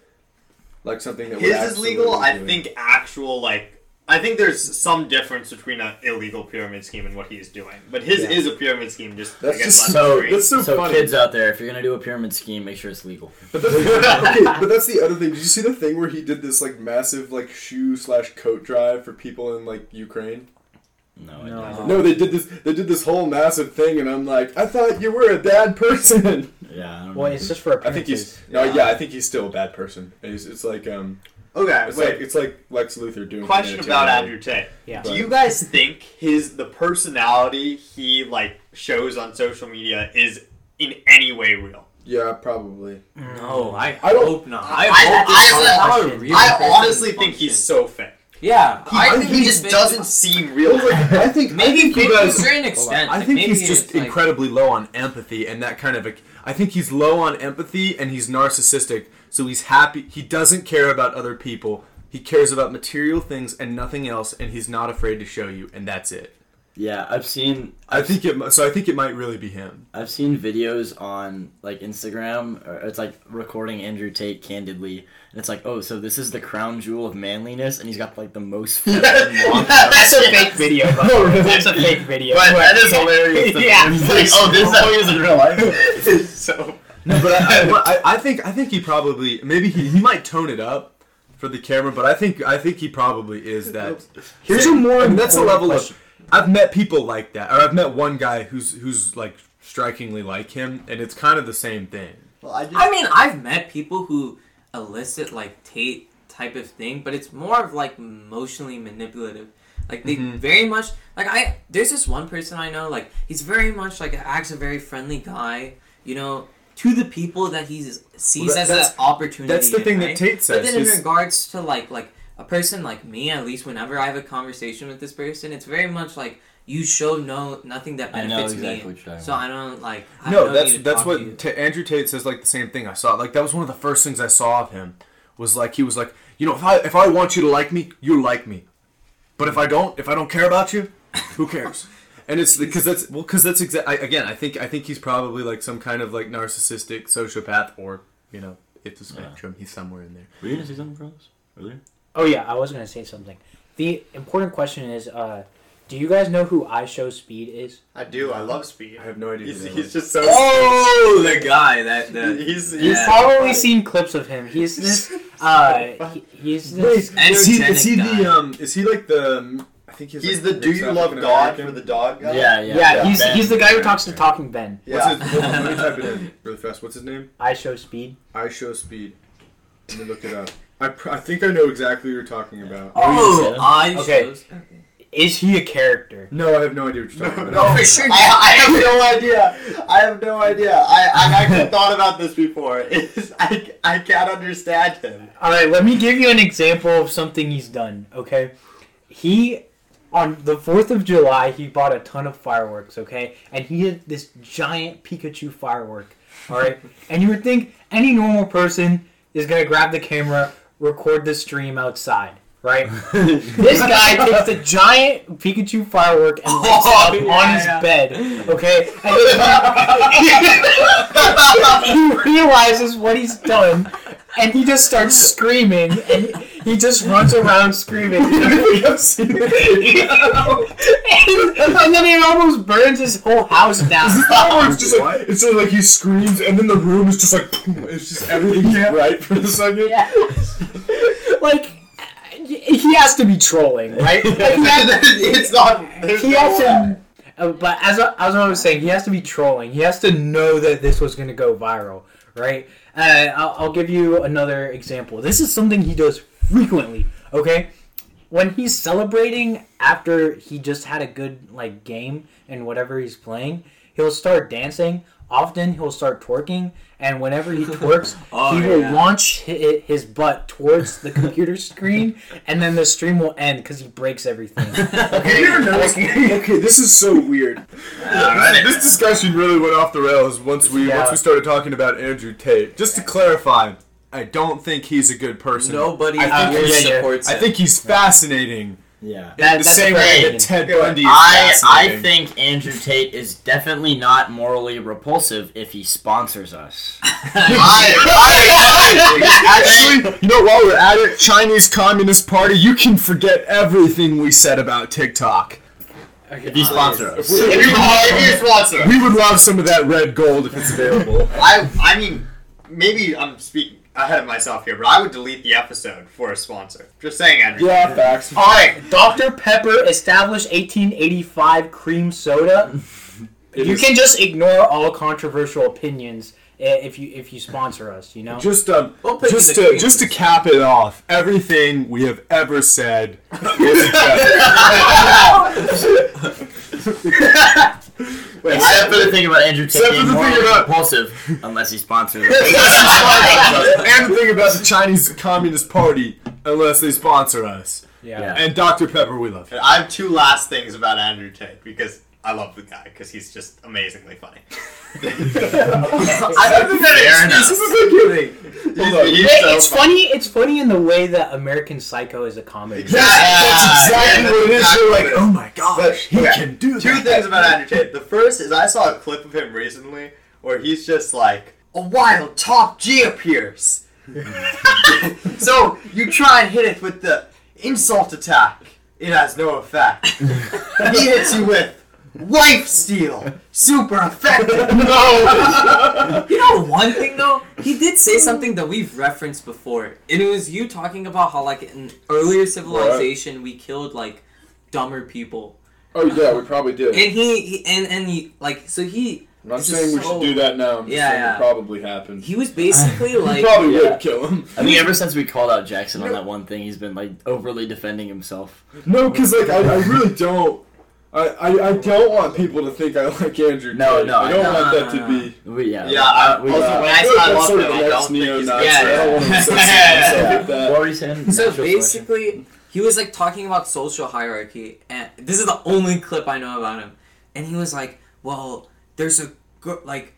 like something that would
His is legal.
be
I think actual like. I think there's some difference between an illegal pyramid scheme and what he is doing, but his
Yeah.
is a pyramid scheme. Just
That's
I guess
just
so-
that's so,
So,
funny.
kids out there, if you're gonna do a pyramid scheme, make sure it's legal.
But that's, okay, but that's the other thing. Did you see the thing where he did this like massive like shoe slash coat drive for people in like Ukraine?
No,
No.
No, they did this. They did this whole massive thing, and I'm like, I thought you were a bad person.
Yeah, I don't
well,
know.
it's just for
I think he's no, yeah, I think he's still a bad person. He's, it's like um,
okay.
it's
wait.
like it's like Lex Luthor doing.
question about
humanitarian.
Andrew Tate.
Yeah.
Do you guys think his the personality he like shows on social media is in any way real?
Yeah, probably.
No, I,
I don't-
hope not.
I-
I,
I-
hope this
I-
is
I-
how a real
I
person
honestly think he's so fake.
Yeah,
He,
I think
he just
fake.
doesn't seem real.
I think
Maybe
I think you
fake to a certain extent.
I think
maybe
he's just
it's, like-
incredibly low on empathy and that kind of. A, I think he's low on empathy and he's narcissistic. So he's happy. He doesn't care about other people. He cares about material things and nothing else, and he's not afraid to show you, and that's it.
Yeah, I've seen.
I think it. So I think it might really be him.
I've seen videos on like Instagram. Or it's like recording Andrew Tate candidly, and it's like, oh, so this is the crown jewel of manliness, and he's got like the most. feminine long.
That's a fake video. Bro. That's a fake video.
But that is hilarious.
Yeah.
Like,
oh, this is how he is in real life.
so.
No, but I, I, I think I think he probably maybe he, he might tone it up for the camera, but I think I think he probably is that.
Here's a more
and that's a level
question.
of. I've met people like that, or I've met one guy who's who's like strikingly like him, and it's kind of the same thing.
Well, I just.
I mean, I've met people who elicit like Tate type of thing, but it's more of like emotionally manipulative. Like they
Mhm.
very much like I. There's this one person I know. Like he's very much like acts a very friendly guy. You know, to the people that he sees
Well, that-
as an opportunity.
That's the thing
right?
that Tate says.
But then in
He's-
regards to like like a person like me, at least whenever I have a conversation with this person, it's very much like you show no nothing that benefits
exactly
me.
what you're talking
So I don't like. I
no,
don't
that's that's
talk to you.
what Ta Andrew Tate says. Like the same thing I saw. Like that was one of the first things I saw of him. Was like he was like, you know, if I if I want you to like me, you like me. But if I don't, if I don't care about you, who cares? And it's because that's well, because that's exactly again. I think I think he's probably like some kind of like narcissistic sociopath, or you know, it's a spectrum. He's somewhere in there.
Were you gonna say something for us earlier?
Oh yeah, I was gonna say something. The important question is, uh, do you guys know who I Show Speed is?
I do. I love Speed.
I have no idea.
He's,
who
he's just so.
Oh, the guy that the
He's, he's
You've
Yeah.
probably seen clips of him. He's this. Uh, he, he's this.
Wait, is he is
Androgenic
he the um is he like the I think he's
He's
like
the Do You Love
African
God
American?
for the dog guy?
Yeah, yeah.
Yeah, he's
Ben.
he's the guy who talks to Talking Ben.
What's
Yeah.
his, hold on, let me type it in really fast. What's his name?
I Show Speed.
I show speed. Let me look it up. I, pr- I think I know exactly what you're talking about.
oh, I
Okay.
shows.
Is he a character?
No, I have no idea what you're talking
No,
about.
no, for sure. I, I have no idea. I have no idea. I, I've actually thought about this before. It's, I, I can't understand him.
All right, let me give you an example of something he's done. Okay, he on the Fourth of July he bought a ton of fireworks. Okay, and he had this giant Pikachu firework. All right, and you would think any normal person is gonna grab the camera, record the stream outside. Right. this guy takes a giant Pikachu firework and lights it oh, up
Oh, yeah,
on his
yeah.
bed. Okay. And he realizes what he's done, and he just starts screaming, and he just runs around screaming.
I've seen the video.
and, and then he almost burns his whole house down.
it's just like it's just like he screams and then the room is just like it's just everything's right for a second.
Yeah. like he has to be trolling, right? Like, he
it's not. There's
he
no
has
way.
to. Uh, but as I, as I was saying, he has to be trolling. He has to know that this was going to go viral, right? Uh, I'll, I'll give you another example. This is something he does frequently. Okay, when he's celebrating after he just had a good like game and whatever he's playing, he'll start dancing. Often he'll start twerking, and whenever he twerks,
Oh,
he will
yeah.
launch his butt towards the computer screen, and then the stream will end because he breaks everything.
Okay, okay, this is so weird. This, this discussion really went off the rails once we
Yeah.
once we started talking about Andrew Tate. Just to clarify, I don't think he's a good person.
Nobody
I think
here
he's-
supports
I
him.
think he's fascinating
Yeah.
in
That-
the same way that Ted. Bundy is
I I think Andrew Tate is definitely not morally repulsive if he sponsors us.
i Actually, you know, while we're at it, Chinese Communist Party, you can forget everything we said about TikTok.
If you sponsor us.
If you if you sponsor,
We would love some of that red gold if it's available.
I I mean, maybe I'm speaking ahead of myself here, but I would delete the episode for a sponsor. Just saying, Andrew.
Yeah, facts.
All right, Dr. Pepper established 1885 cream soda.
It
you
is-
can just ignore all controversial opinions if you if you sponsor us. You know.
Just um,
We'll
just to
cream.
just to cap it off, everything we have ever said is
Wait,
Except for the thing about Andrew Tate
Except
being
for the thing
morally
about-
repulsive unless he sponsors us.
and the thing about the Chinese Communist Party, unless they sponsor us,
yeah.
Yeah.
and Dr Pepper, we love you.
I have two last things about Andrew Tate because I love the guy because he's just amazingly funny.
I don't think
Fair enough.
This is a good
Hold on.
He's so
it's funny. It's funny in the way that American Psycho is a comedy.
That's, that's exactly
Yeah,
what it is.
that's
You're like, oh my gosh, he
Okay.
can do
Two
that.
things about Andrew Tate. The first is I saw a clip of him recently where he's just like, a wild top G appears. so you try and hit it with the insult attack. It has no effect. he hits you with wife steal. Super effective. No.
you know one thing though, he did say something that we've referenced before, and it was you talking about how like in earlier civilization we killed like dumber people,
Oh yeah, we probably did.
and he, he and and he like so he
I'm not saying
is
we
so-
should do that now. I'm just
Yeah,
saying
yeah.
it probably happened.
he was basically like
we probably
yeah.
would kill him.
I think ever since we called out Jackson on that one thing, he's been like overly defending himself.
No, because like I, I really don't. I, I, I don't want people to think I like Andrew.
No,
Tate.
no,
I don't
no,
want
no,
that to
no,
be.
We, yeah.
Yeah, I-
we,
also,
uh,
when
I
I
feel
say
like
I
that's
love
sort of
I don't think he's
neo-Nazi.
gonna
I don't want to associate myself with that.
what were you saying?
So basically, he was like talking about social hierarchy, and this is the only clip I know about him. And he was like, "Well, there's a gr- like,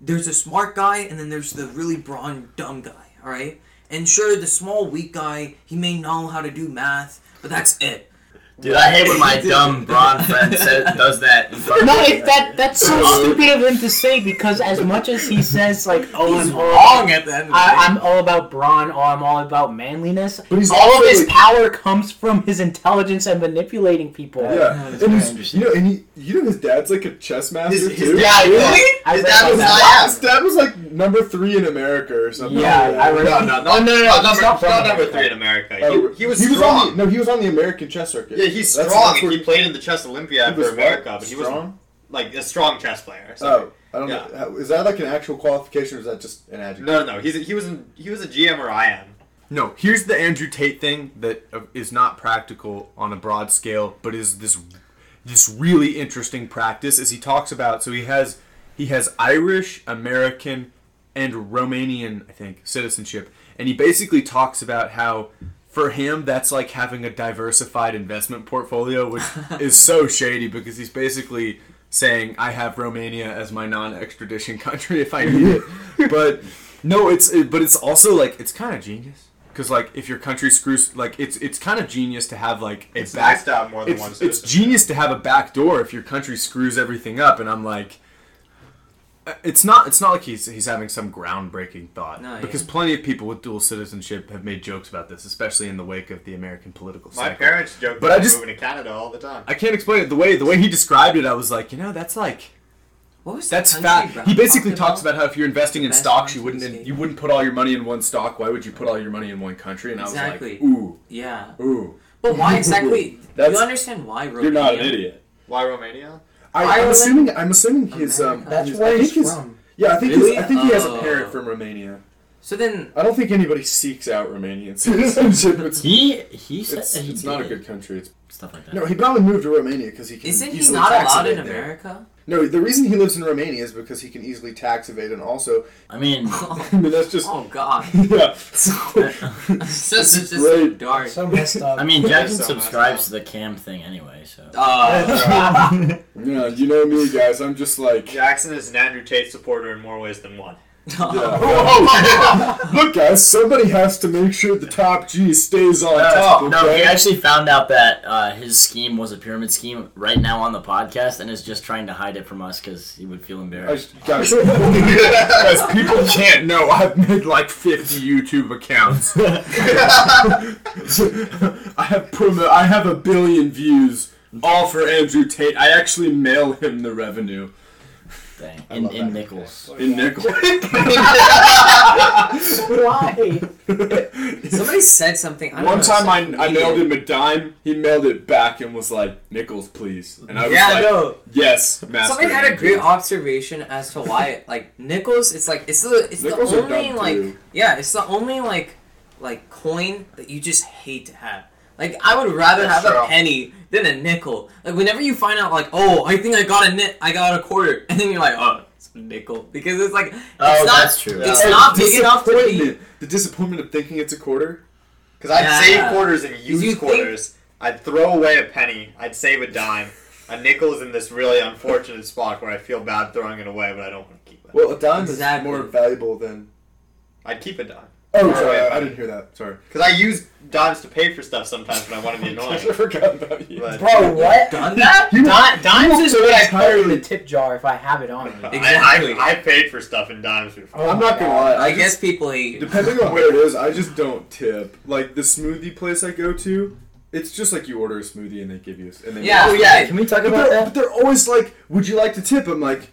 there's a smart guy, and then there's the really brawn dumb guy. All right, and sure, the small weak guy, he may know how to do math, but that's it.
Dude, I hate when my dumb brawn friend says, does that. In front of
No,
me.
that that's so stupid of him to say because as much as he says like, oh,
He's
I'm all,
wrong at the end. Of the
I,
day.
I'm all about brawn, oh, I'm all about manliness.
But he's
all
also,
of his
like-
power comes from his intelligence and manipulating people.
Yeah, and he's, you know, and he, you know, his dad's like a chess master
His- his
too.
dad-
Yeah,
really?
I
His
read
dad
about
was
that.
not-
His dad was like number three in America or something.
Yeah, I read-
No, no, no,
Oh, no, no, no,
not
he's
number,
not from
not number
America.
three in America.
Oh,
he, he was
he was
strong.
on the, no, he was on the American chess circuit.
yeah, he's strong,
that's
and he played in the chess Olympiad for America,
what?
but he was
Strong?
like a strong chess player. So.
Oh, I don't
Yeah.
know. Is that like an actual qualification, or is that just an adjective?
No, no, no. He's a, he was in, he was a GM or IM.
No, here's the Andrew Tate thing that uh, not practical on a broad scale, but is this this really interesting practice. Is he talks about so he has he has Irish, American, and Romanian, I think, citizenship, and he basically talks about how for him that's like having a diversified investment portfolio, which is so shady because he's basically saying I have Romania as my non-extradition country if I need it, but. No, it's it, but it's also like it's kind of genius because like if your country screws like it's it's kind of genius to have like a
It's
back
nice to have more than
it's,
one
it's genius to have a back door if your country screws everything up and I'm like it's not it's not like he's he's having some groundbreaking thought
No, yeah.
because plenty of people with dual citizenship have made jokes about this especially in the wake of the American political
My parents joke
But
about
I just-
moving to Canada all the time.
I can't explain it the way the way he described it I was like, you know, that's like
what was
that's fat. He basically
talked
talks about how if you're investing in stocks, you wouldn't
in
you wouldn't put all your money in one stock. Why would you put all your money in one country? And I was like, ooh,
Yeah,
ooh.
but why exactly?
That's-
you understand why Romania?
You're not an idiot.
Why Romania?
I, I'm assuming. I'm assuming his. Um,
That's
his-
where
I
he's
think his-
from.
Yeah, I think.
Really?
His, I think he has a
Oh.
parent from Romania.
So then,
I don't think anybody seeks out Romanian citizenship. It's,
He he said
it's,
that he
it's not a
did
good country. It's,
stuff like that.
no, he probably moved to Romania because he can.
isn't he
easily
not
tax
allowed in
evade there.
America?
No, the reason he lives in Romania is because he can easily tax evade, and also,
I mean,
I mean, that's just
Oh God,
yeah.
it's just, it's just
Great.
dark.
So messed up.
I mean, Jackson
so
subscribes to the cam thing anyway, so.
Uh,
Yeah, you know me, guys. I'm just like.
Jackson is an Andrew Tate supporter in more ways than one.
Yeah. Look, guys, somebody has to make sure the top G stays on top.
No, he actually found out that uh, his scheme was a pyramid scheme right now on the podcast, and is just trying to hide it from us because he would feel embarrassed.
just- guys, guys, people can't know I've made like 50 YouTube accounts. I have promo- I have a billion views, all for Andrew Tate. I actually mail him the revenue
Dang.
I
In,
love
in
that.
nickels.
in nickel.
Why?
somebody said something. I don't
One
know,
time I,
some
I mailed
idiot.
him a dime. He mailed it back and was like, "Nickels, please." And I was
Yeah,
like,
no.
"Yes, master."
Somebody had a
Andrew."
great observation as to why, like nickels. It's like it's the it's
Nickels
the only
dumb,
like
too.
yeah, it's the only like like coin that you just hate to have. Like I would rather
That's
have
true.
a penny than a nickel. Like whenever you find out like oh I think I got a nit I got a quarter and then you're like oh it's a nickel because it's like it's
Oh,
not
that's true.
it's
Oh,
not big enough to be.
The disappointment of thinking it's a quarter.
Because I'd
Yeah.
save quarters and
you
use
think-
quarters. I'd throw away a penny. I'd save a dime. A nickel is in this really unfortunate spot where I feel bad throwing it away, but I don't want to keep it.
Well, a dime
Exactly.
is more valuable than.
I'd keep a dime.
Oh, sorry,
away a
I
penny.
didn't hear that. Sorry.
Because I use dimes to pay for stuff sometimes when I want to be annoying.
I
annoying.
forgot about you.
But
Bro, what?
done that.
You-
Di- dimes is what I put in the tip jar if I have it on me.
Exactly.
I, I, I paid for stuff in dimes before.
Oh
I'm not gonna lie.
I
just-
guess people hate.
Depending on where it is, I just don't tip. Like the smoothie place I go to, it's just like you order a smoothie and they give you. A, and they
Yeah.
Oh yeah, can we talk
But
about
they're,
that?
but they're always like, "Would you like to tip?" I'm like,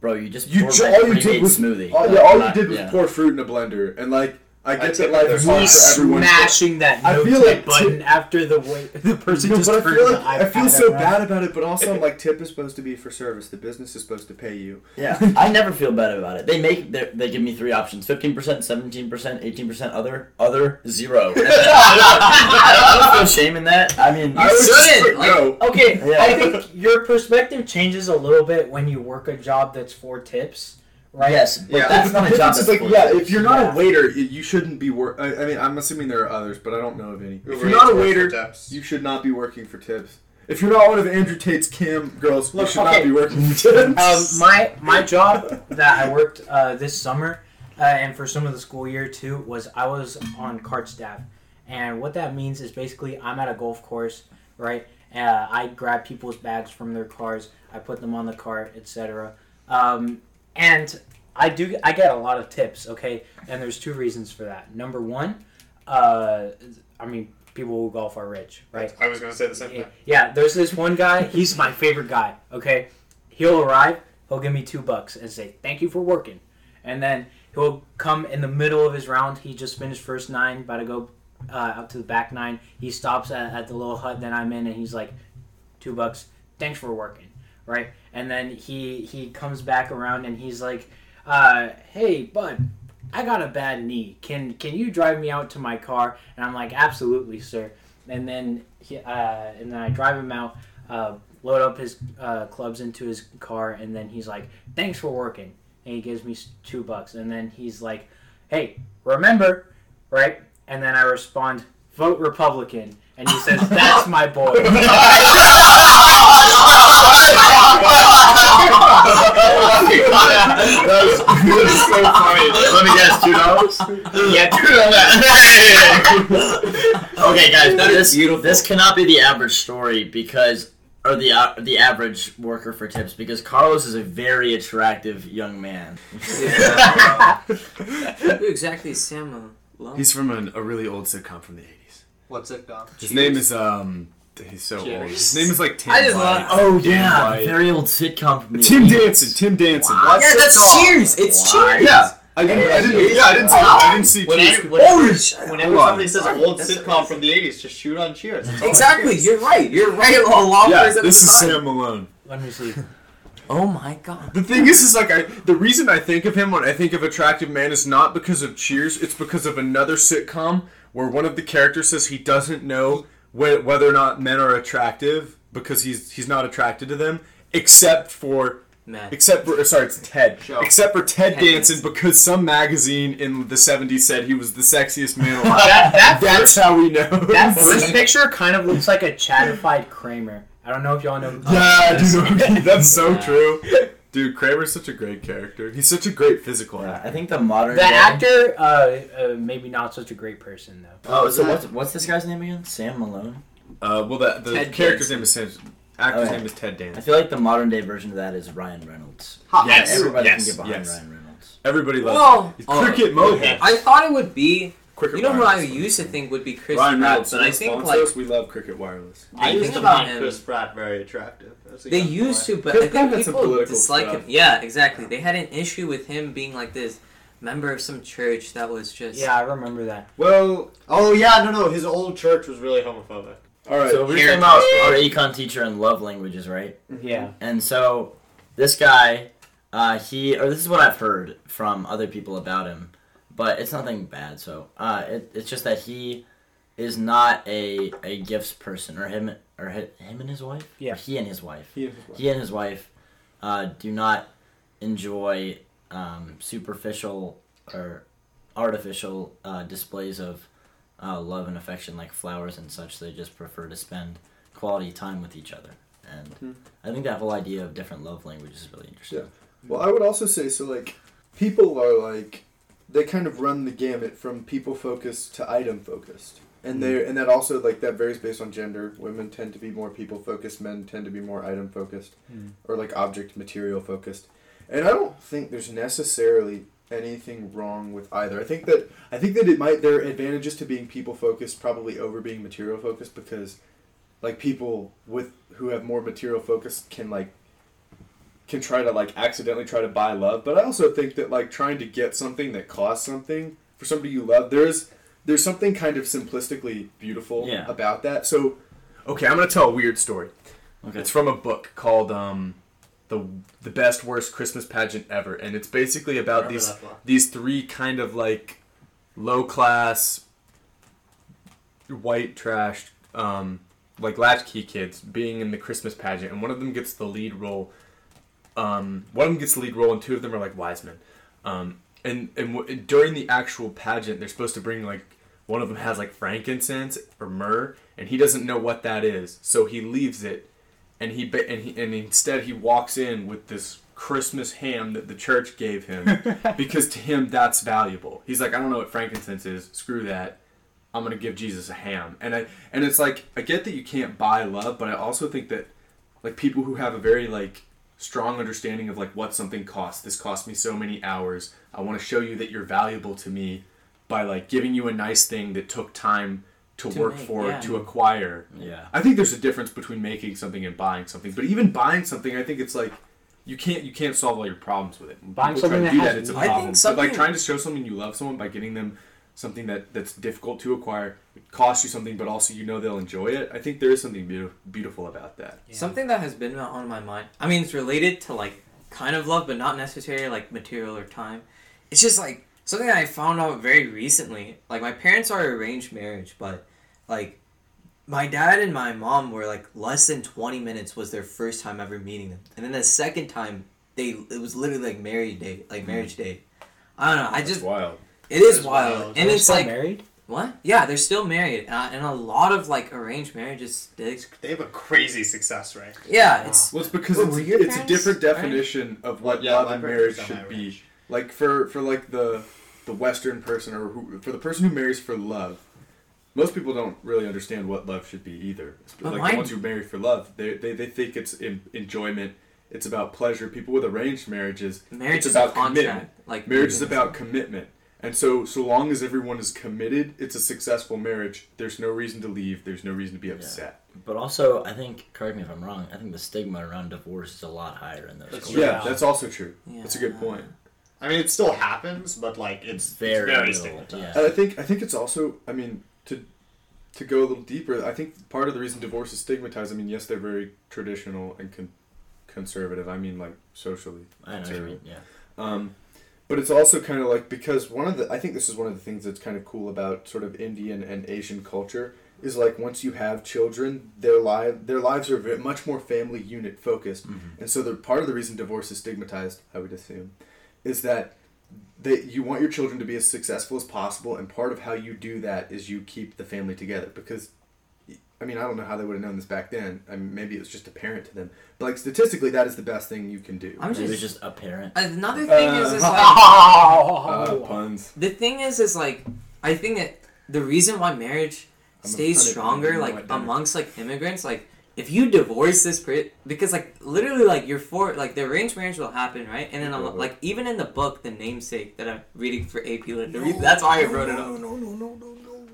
Bro, you just
You ju- all you did was-
smoothie.
all, yeah, all you did was
yeah.
pour fruit in a blender, and like I get
tip
that life
their
is hard for everyone.
smashing that
I feel
tip
like
button
tip-
after the way the person
No,
just
but I feel like I feel so
around.
bad about it, but also I'm like, tip is supposed to be for service. The business is supposed to pay you.
Yeah, I never feel bad about it. They make they they give me three options: fifteen percent, seventeen percent, eighteen percent. Other, other, zero. I don't feel shame in that. I mean,
I would just
shouldn't,
put
like-
no.
Okay,
Yeah.
I think your perspective changes a little bit when you work a job that's for tips, right?
yes, but
Yeah.
that's not a job.
difference
That's
like, yeah, if you're not
Yeah.
a waiter, you shouldn't be work. I, I mean, I'm assuming there are others, but I don't know of any. If you're not a waiter, you should not be working for tips. If you're not one of Andrew Tate's cam girls, you should
okay.
not be working for tips.
Um, my my job that I worked uh, this summer uh, and for some of the school year too was I was on cart staff, and what that means is basically I'm at a golf course, right? Uh, I grab people's bags from their cars, I put them on the cart, etc. Um, and I do I get a lot of tips, okay? And there's two reasons for that. Number one, uh, I mean people who golf are rich, right?
I was gonna say the same thing.
yeah, there's this one guy. He's my favorite guy. Okay, he'll arrive. He'll give me two bucks and say thank you for working, and then he'll come in the middle of his round. He just finished first nine, about to go uh, out to the back nine. He stops at, at the little hut that I'm in, and he's like, two bucks. Thanks for working, right? And then he he comes back around and he's like, uh, hey bud. I got a bad knee. Can can you drive me out to my car? And I'm like, absolutely, sir and then he, uh, and then I drive him out, uh, load up his uh, clubs into his car, and then he's like, "Thanks for working," and he gives me two bucks, and then he's like, "Hey, remember, right?" And then I respond, "Vote Republican," and he says, "That's my boy."
so funny.
Let me guess, two dollars.
yeah, two dollars.
okay, guys,
That is
this
beautiful.
this cannot be the average story because, or the uh, the average worker for tips because Carlos is a very attractive young man.
Who exactly is Sam Malone?
He's from an, a really old sitcom from the 80s.
What's it gone?
His name is, um, he's so old. His name is like Tim
I just
White.
love-
Oh
Tim
yeah,
White.
very old sitcom. From the
Tim
80s.
Danson. Tim Danson.
Wow.
yeah, that's Cheers. It's
Why?
Cheers.
Yeah. I didn't, I didn't, yeah, I didn't see, I didn't see
When
Cheers.
I- whenever,
Hold
whenever somebody says old sitcom from the 80s, just shoot on Cheers.
Exactly. You're right. You're right. A long
Yeah, this is Sam Malone.
Let me see.
Oh my god.
The thing is, is like I. The reason I think of him when I think of attractive man is not because of Cheers. It's because of another sitcom where one of the characters says he doesn't know whe- whether or not men are attractive because he's he's not attracted to them, except for
Man.
except for sorry, it's Ted.
Show.
Except for Ted,
Ted
Danson
Danson.
because some magazine in the '70s said he was the sexiest man alive.
That, that
That's
first,
how we know.
that first picture kind of looks like a chatified Kramer. I don't know if y'all know. who-
Yeah, dude, that's so
Yeah.
true. Dude, Kramer's such a great character. He's such a great physical
Yeah,
actor.
I think the modern
The
day-
actor, uh, uh, maybe not such a great person though.
Oh, so what's what's this guy's name again? Sam Malone.
Uh, well, the, the
Ted
character's
Danson.
name is Sam. Actor's
Okay.
name is Ted Danson.
I feel like the modern day version of that is Ryan Reynolds.
Ha,
Yes.
Everybody
yes,
can get behind
yes.
Ryan Reynolds.
Everybody loves
Well,
it.
uh,
Cricket Mobile.
I thought it would be.
Cricket
You know who I used to think would be Chris
Ryan
Pratt,
Reynolds.
but I think like
we love Cricket Wireless.
I
I
used
think
to
about
find Chris Pratt very attractive. As
they used to, but I think
had some
people
political
dislike
stuff.
him. Yeah, exactly. They had an issue with him being like this member of some church that was just.
Yeah, I remember that.
Well,
Oh yeah, no, no. His old church was really homophobic.
all right.
So we were
Here-
talking about our econ teacher and love languages, right?
Yeah.
And so this guy, uh, he or this is what I've heard from other people about him, but it's nothing bad. So uh, it, it's just that he is not a a gifts person, or him or him and his wife.
Yeah.
Or he and his wife.
He-
He and his wife uh, do not enjoy um, superficial or artificial uh, displays of uh, love and affection like flowers and such. They just prefer to spend quality time with each other. And
Hmm.
I think that whole idea of different love languages is really interesting.
Yeah. Well, I would also say so. Like, people are like, they kind of run the gamut from people focused to item focused, and they and that also like that varies based on gender. Women tend to be more people focused. Men tend to be more item focused,
Hmm.
or like object material focused. And I don't think there's necessarily anything wrong with either. I think that I think that it might there are advantages to being people focused probably over being material focused because like people with who have more material focus can like can try to like accidentally try to buy love but i also think that like trying to get something that costs something for somebody you love there's there's something kind of simplistically beautiful
Yeah.
about that so
okay, I'm gonna tell a weird story.
Okay.
It's from a book called um, the the best worst Christmas pageant ever, and it's basically about these these three kind of like low class white trash um, like latchkey kids being in the Christmas pageant, and one of them gets the lead role. Um, one of them gets the lead role, and two of them are like wise men. Um, and and w- during the actual pageant, they're supposed to bring like one of them has like frankincense or myrrh, and he doesn't know what that is, so he leaves it, and he and he and instead he walks in with this Christmas ham that the church gave him because to him that's valuable. He's like, I don't know what frankincense is. Screw that. I'm gonna give Jesus a ham. And I and it's like I get that you can't buy love, but I also think that like people who have a very like strong understanding of like what something costs. This cost me so many hours. I want to show you that you're valuable to me by like giving you a nice thing that took time to,
To
work
make,
for,
yeah.
to acquire.
Yeah.
I think there's a difference between making something and buying something. But even buying something, I think it's like you can't you can't solve all your problems with it.
Buying
people try
something
to
that
do
has
that, it's a.
I
problem.
think
But like trying to show someone you love someone by getting them something that that's difficult to acquire, it costs you something, but also you know they'll enjoy it. I think there is something beautiful beautiful about that.
Something that has been on my mind. I mean, it's related to like kind of love, but not necessarily like material or time. It's just like something that I found out very recently. Like my parents are arranged marriage, but like my dad and my mom were like less than twenty minutes was their first time ever meeting them, and then the second time they it was literally like married day, like marriage day. I don't know. I
That's
just
wild.
it is
It's
wild,
wild.
and
They're
it's like
married.
what? Yeah, they're still married, uh, and a lot of like arranged marriages. They,
They have a crazy success rate.
yeah, it's
Well, it's because
Well,
it's, it's a different
arranged?
definition of what
Yeah,
love and marriage should be.
marriage.
Like for for like the the Western person or who, for the person who marries for love. Most people don't really understand what love should be either.
But
like
mine-
the ones who marry for love, they, they, they think it's in, enjoyment. It's about pleasure. People with arranged marriages,
marriage
it's
is
about
a contract.
commitment.
Like
Marriage is about commitment. And so, so long as everyone is committed, it's a successful marriage. There's no reason to leave. There's no reason to be upset.
But also, I think, correct me if I'm wrong, I think the stigma around divorce is a lot higher in those
That's
cultures.
Yeah,
Yeah.
that's also true. That's a good point.
I mean, it still happens, but like it's
Very
very,
little,
stigmatized.
yeah.
And I think I think it's also I mean to to go a little deeper. I think part of the reason divorce is stigmatized. I mean, yes, they're very traditional and con-
conservative. I mean like socially
I know what you mean. Yeah.
Um, but it's also kind of like because one of the I think this is one of the things that's kind of cool about sort of Indian and Asian culture is like once you have children, their live their lives are very, much more family unit focused, and so the part of the reason divorce is stigmatized, I would assume, is that they you want your children to be as successful as possible, and part of how you do that is you keep the family together because. I mean, I don't know how they would have known this back then. I mean, maybe it was just apparent to them. But like statistically, that is the best thing you can do.
I'm
Maybe it's
just
just apparent.
another thing is, is
Uh,
like
Uh, puns.
the thing is is like I think that the reason why marriage
I'm
stays stronger like amongst like immigrants like if you divorce this per- because like literally like you're for like the arranged marriage will happen right and then
Mhm.
like even in the book the namesake that I'm reading for AP Lit reason that's why I wrote it up
No, no, no, no, no. No.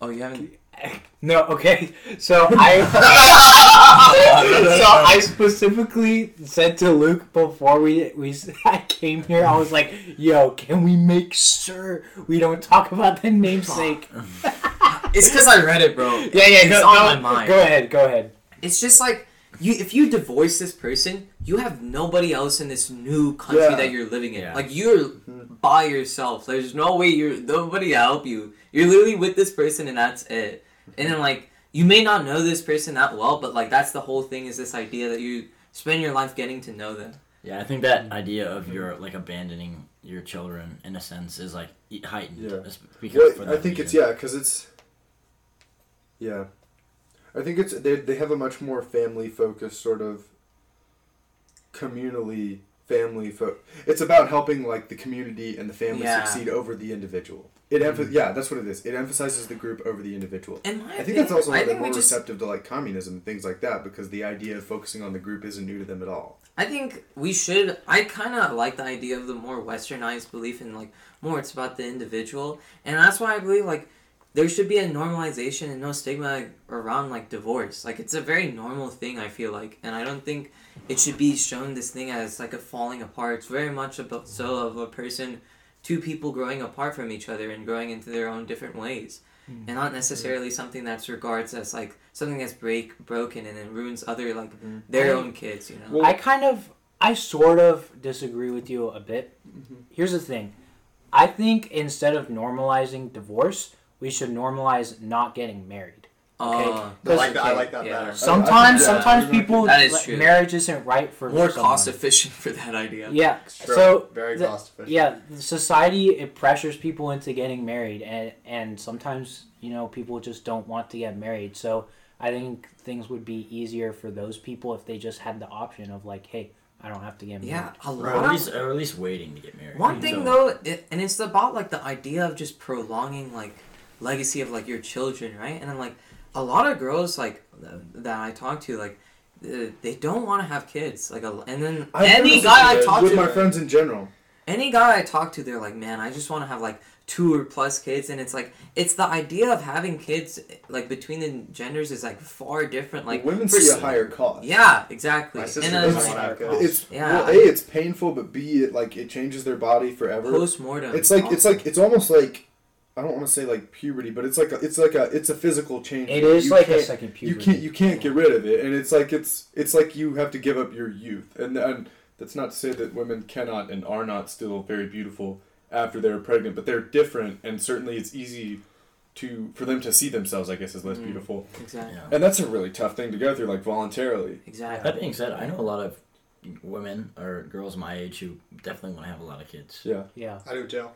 Oh you haven't
No, okay. So I so I specifically said to Luke before we we I came here, I was like, "Yo, can we make sure we don't talk about the namesake?"
It's because I read it bro
Yeah, yeah.
it's
Go,
on
go-
my mind
Go ahead. Go ahead.
it's just like you if you divorce this person you have nobody else in this new country
Yeah.
that you're living in
Yeah.
like you're by yourself there's no way you're nobody to help you you're literally with this person and that's it and then like you may not know this person that well but like that's the whole thing is this idea that you spend your life getting to know them
Yeah, I think that idea of your like abandoning your children in a sense is like e- heightened.
Yeah.
es- Because for
Well, I
that
think it's yeah, because it's yeah, I think it's they they have a much more family focused sort of communally family fo- It's about helping like the community and the family
Yeah.
succeed over the individual. It emph- mm-hmm. yeah, that's what it is. It emphasizes the group over the individual.
in my
I think that's also why they're more
just
receptive to like communism and things like that because the idea of focusing on the group isn't new to them at all.
I think we should. I kind of like the idea of the more westernized belief in like more. It's about the individual, and that's why I believe like there should be a normalization and no stigma around like divorce. Like it's a very normal thing. I feel like, and I don't think it should be shown this thing as like a falling apart. It's very much about so of a person, two people growing apart from each other and growing into their own different ways. Hmm. And not necessarily something that's regards as like something that's break broken and then ruins other like mm-hmm. their
I-
own kids, you know.
Well-
I kind of, I sort of disagree with you a bit. Mm-hmm. Here's the thing I think instead of normalizing divorce, we should normalize not getting married. Okay.
Uh,
I like that. I like that
yeah.
better.
Sometimes,
yeah,
sometimes
exactly.
people
That is true.
marriage isn't right for
more
someone.
cost efficient for that idea.
Yeah.
True.
So
very
the-
cost efficient.
yeah, society it pressures people into getting married, and and sometimes you know people just don't want to get married. So I think things would be easier for those people if they just had the option of like, hey, I don't have to get married.
Yeah, a
or at least or at least waiting to get married.
one thing
So-
though, it, and it's about like the idea of just prolonging like legacy of like your children, right? And then like a lot of girls like that I talk to, like uh, they don't want to have kids. Like, a, and then
I've
any guy I talk
with
to,
my friends in general.
any guy I talk to, they're like, man, I just want to have like two or plus kids, and it's like it's the idea of having kids like between the genders is like far different. Like
women see a higher cost.
Yeah, exactly.
My sister
then
doesn't
it's
want kids.
It's
Yeah.
well, a it's painful, but b it like it changes their body forever.
post mortem.
It's like it's like it's almost like I don't want to say like puberty, but it's like a, it's like a it's a physical change.
It is
you
like a
can't-
second
You
puberty.
can't you can't get rid of it, and it's like it's it's like you have to give up your youth, and and that's not to say that women cannot and are not still very beautiful after they're pregnant, but they're different, and certainly it's easy to for them to see themselves, I guess, as less
Mm.
beautiful,
exactly.
Yeah.
and that's a really tough thing to go through, like voluntarily.
Exactly.
That being said, I know a lot of women or girls my age who definitely want to have a lot of kids,
Yeah.
Yeah.
I do too.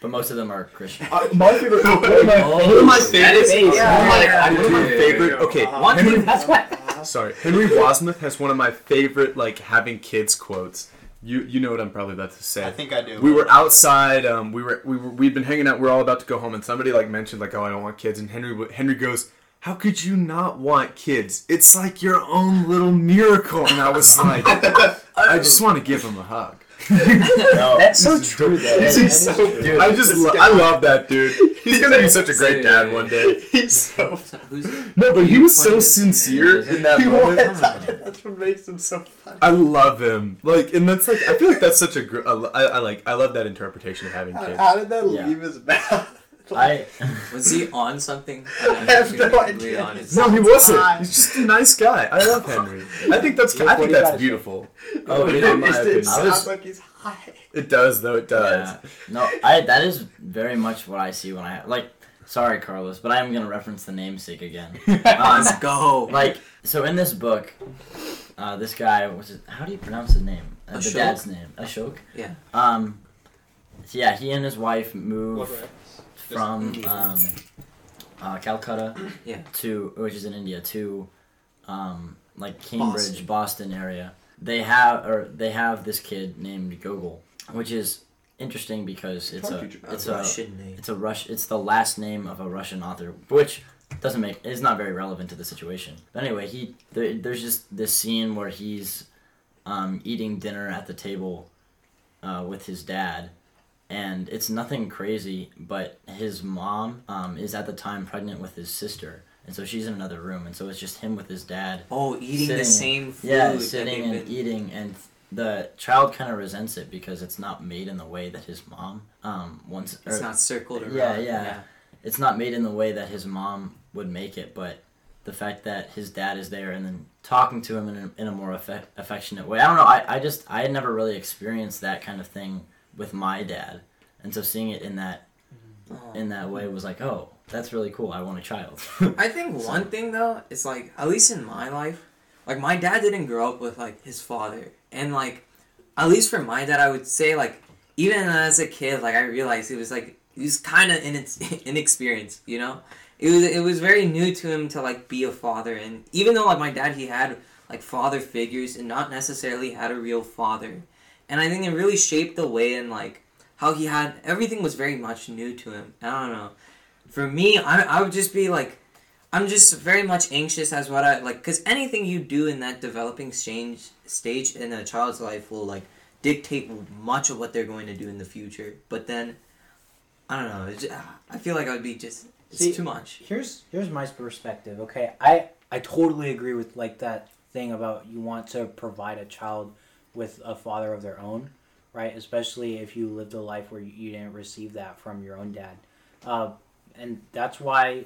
But most of them are Christian.
Uh, my favorite. one of my,
Oh,
One my
that is-
favorite.
yeah.
one of my-
Yeah.
one of my favorite. Okay,
Uh-huh.
Henry.
That's what.
Sorry, Henry Wasmuth has one of my favorite like having kids quotes. You you know what I'm probably about to say.
I think I do.
we were outside. Um, we were we were we'd been hanging out. We are all about to go home, and somebody like mentioned like, "Oh, I don't want kids." And Henry Henry goes, "How could you not want kids? It's like your own little miracle." And I was like, I just want to give him a hug.
No,
That's so true.
dope.
though.
This is so-
is true.
I just lo- I love that dude. He's gonna be such a great dad one day.
He's so.
No, but he was so sincere in that moment.
was. That's what makes him so funny.
I love him. Like, and that's like I feel like that's such a gr- I, I I like I love that interpretation of having
How,
kids.
how did that
Yeah.
leave his mouth?
I
Was he on something?
I have no
To be
idea.
honest.
No, he wasn't. He's just a nice guy. I love Henry. I think that's
Look
I think
he
beautiful.
oh
in
it,
my
It
opinion.
I was-
sounds like he's high.
It does though. It does.
Yeah. No, I that is very much what I see when I like. Sorry, Carlos, but I am gonna reference the namesake again.
Let's go.
Like so in this book, uh, this guy was it, how do you pronounce his name? Uh, the dad's name, Ashok.
Yeah.
Um, so yeah, he and his wife
What
moved
right?
From um, uh, Calcutta
Yeah.
to which is in India to um, like Cambridge,
Boston.
Boston. area. They have or they have this kid named Gogol, which is interesting because it's a
to you about
it's a
Russian name.
it's a Rush it's the last name of a Russian author, which doesn't make is not very relevant to the situation. But anyway, he there, there's just this scene where he's um, eating dinner at the table uh, with his dad, and it's nothing crazy. But his mom um, is at the time pregnant with his sister, and so she's in another room, and so it's just him with his dad.
Oh, eating the same food.
Yeah, sitting and
been-
eating, and the child kind of resents it because it's not made in the way that his mom um wants.
It's
or-
not circled around.
Yeah, yeah. it's not made in the way that his mom would make it, but the fact that his dad is there and then talking to him in a, in a more affe- affectionate way. I don't know. I, I just I had never really experienced that kind of thing with my dad, and so seeing it in that
Oh.
in that way was like, oh, that's really cool. I want a child.
I think one thing though is like at least in my life, like my dad didn't grow up with like his father, and like at least for my dad, I would say like even as a kid, like I realized it was like he was kind of in its inexperienced, you know. It was it was very new to him to like be a father, and even though like my dad, he had like father figures and not necessarily had a real father, and I think it really shaped the way and like how he had everything was very much new to him. I don't know. For me, I I would just be like I'm just very much anxious as what I like because anything you do in that developing stage stage in a child's life will like dictate much of what they're going to do in the future. But then, I don't know. Just, I feel like I would be just it's
See-
too much.
here's here's my perspective okay i i totally agree with like that thing about you want to provide a child with a father of their own right? Especially if you lived a life where you, you didn't receive that from your own dad. Uh, and that's why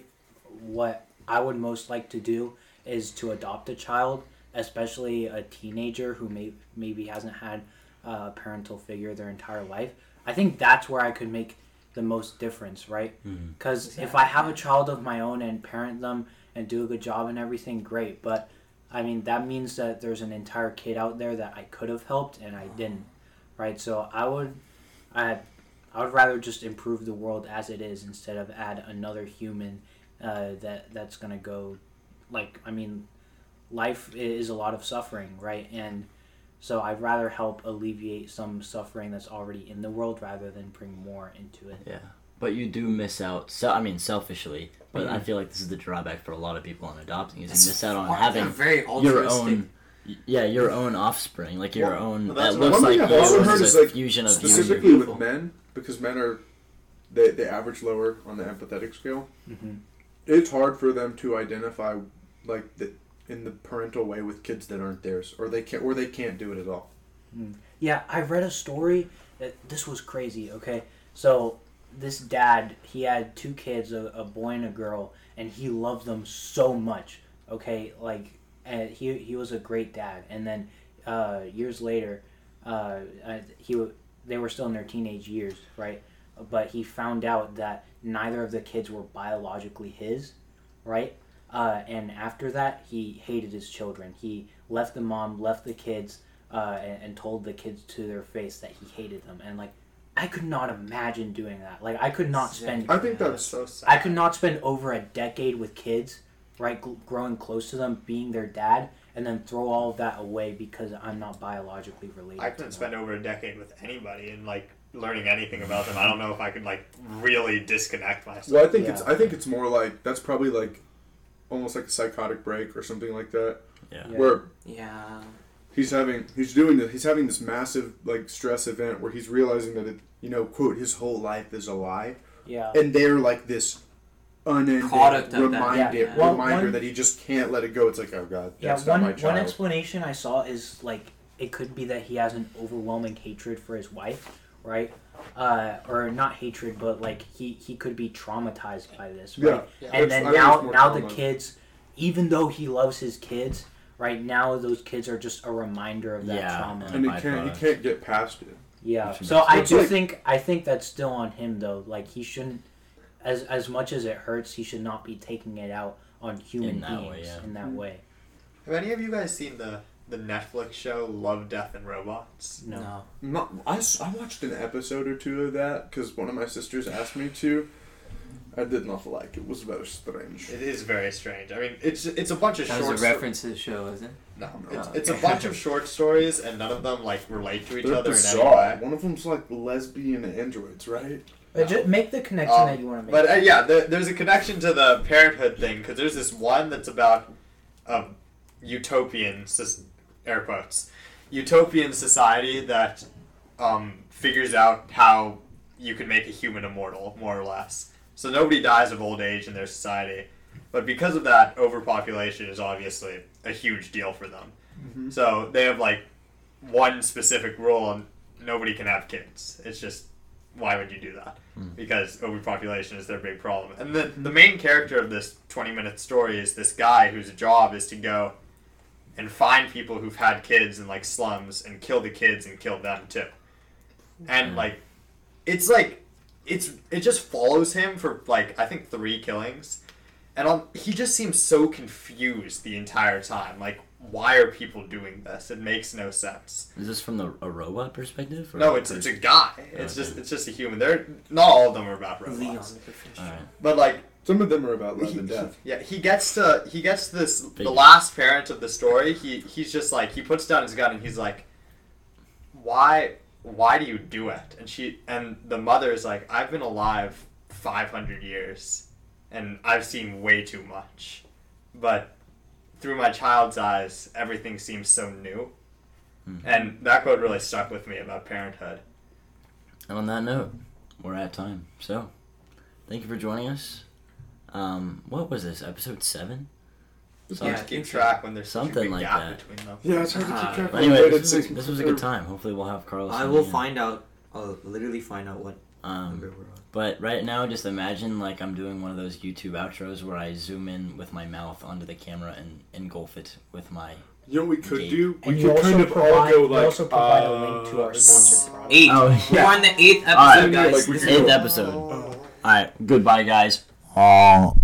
what i would most like to do is to adopt a child especially a teenager who may maybe hasn't had a parental figure their entire life. I think that's where i could make the most difference right? Because if I have a child of my own and parent them and do a good job and everything, great. But I mean, that means that there's an entire kid out there that I could have helped and I didn't, right? So I would, I, I would rather just improve the world as it is instead of add another human uh, that that's gonna go, like I mean, life is a lot of suffering, right? And so I'd rather help alleviate some suffering that's already in the world rather than bring more into it.
Yeah, but you do miss out. So I mean, selfishly, but I feel like this is the drawback for a lot of people on adopting is you miss out on having
very
your own. Yeah, your own offspring, like your
Well,
own.
well,
That
that's
looks
One
like
thing I've also heard
is
is
a
like
fusion of
specifically
your-
with men because men are they, they average lower on the empathetic scale.
Mhm.
It's hard for them to identify like the in the parental way with kids that aren't theirs, or they can't, or they can't do it at all.
Yeah, I read a story that this was crazy. Okay, so this dad he had two kids, a, a boy and a girl, and he loved them so much. Okay, like and he he was a great dad. And then uh, years later, uh, he they were still in their teenage years, right? But he found out that neither of the kids were biologically his, right? Uh, and after that, he hated his children. He left the mom, left the kids, uh, and, and told the kids to their face that he hated them. And like, I could not imagine doing that. Like, I could not spend.
I think
That's
that's
so sad.
I could not spend over a decade with kids, right? gl- Growing close to them, being their dad, and then throw all of that away because I'm not biologically related.
I couldn't
them.
spend over a decade with anybody and like learning anything about them. I don't know if I could like really disconnect myself.
Well, I think
Yeah.
it's I think it's more like that's probably like almost like a psychotic break or something like that,
Yeah.
Yeah.
where
Yeah.
He's having he's doing this he's having this massive like stress event where he's realizing that it you know quote his whole life is a lie,
Yeah.
and they're like this unending
Product of that,
reminder
yeah.
Well,
reminder
one-
that he just can't let it go. It's like oh god,
Yeah,
that's
one
not my
one
child.
explanation I saw is like it could be that he has an overwhelming hatred for his wife, right? Uh, or not hatred, but like he he could be traumatized by this,
Yeah.
right?
Yeah.
And
It's-
then
I
now
it's
now the kids, even though he loves his kids, right now those kids are just a reminder of that
Yeah.
trauma.
And he
byproduct.
can't he can't get past it.
Yeah. So I do
like-
think I think that's still on him though. Like he shouldn't, as as much as it hurts, he should not be taking it out on human
In that
beings
way, yeah.
in that hmm. way.
Have any of you guys seen the the Netflix show Love, Death, and Robots?
No.
No, I, s- I watched an episode or two of that because one of my sisters asked me to. I did not like it. It was very strange.
It is very strange. I mean, it's it's a bunch of
That was
short
a
sto-
reference to the show, isn't it?
No, it's,
Oh,
it's a bunch of short stories, and none of them like relate to each
They're
other in any
bizarre.
way.
One of them's like lesbian androids, right?
But just make the connection
Um,
that you want to make.
But uh, yeah, there, there's a connection to the parenthood thing because there's this one that's about a utopian, air quotes, utopian society that um, figures out how you can make a human immortal, more or less. So nobody dies of old age in their society, but because of that, overpopulation is obviously a huge deal for them. Mm-hmm. So they have like one specific rule, and nobody can have kids. It's just why would you do that? Hmm. Because overpopulation is their big problem. And the the mm-hmm. main character of this twenty minute story is this guy whose job is to go and find people who've had kids in like slums and kill the kids and kill them too. And hmm. like it's like it's it just follows him for like I think three killings. And he just seems so confused the entire time. Like, why are people doing this? It makes no sense.
Is this from the a robot perspective? Or
No,
a
it's it's a guy. It's oh,
Okay.
just it's just a human. They're not all of them are about robots.
Leon the professional.
All right.
But like
Some of them are about love
he,
and death.
yeah, he gets to he gets this the last parent of the story. He he's just like he puts down his gun and he's like, why why do you do it? And she and the mother is like, I've been alive five hundred years, and I've seen way too much, but through my child's eyes, everything seems so new.
Mhm.
And that quote really stuck with me about parenthood.
And on that note, we're at time. So, thank you for joining us. Um, what was this? Episode seven.
It's
Yeah,
hard
I
to keep track when there's
Something like
gap
that.
between them.
Yeah, it's hard to
Uh,
keep track.
But
of
anyway,
the
this was, this was a good time. Hopefully, we'll have Carlos.
I will
again.
find out. I'll literally find out what
Um,
number we're on.
but right now, just imagine like I'm doing one of those YouTube outros where I zoom in with my mouth onto the camera and engulf it with my.
You know what we could
Gate.
do? we
you
could
also
kind of
provide,
all go
you
like.
also provide
uh,
a link to our sponsored product.
Eight.
Oh,
We're
yeah.
on the eighth episode,
Alright.
guys.
Like, we
This
could
is-
Eighth episode. All right, goodbye, guys.
Oh.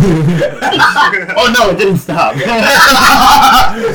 oh no, it didn't stop.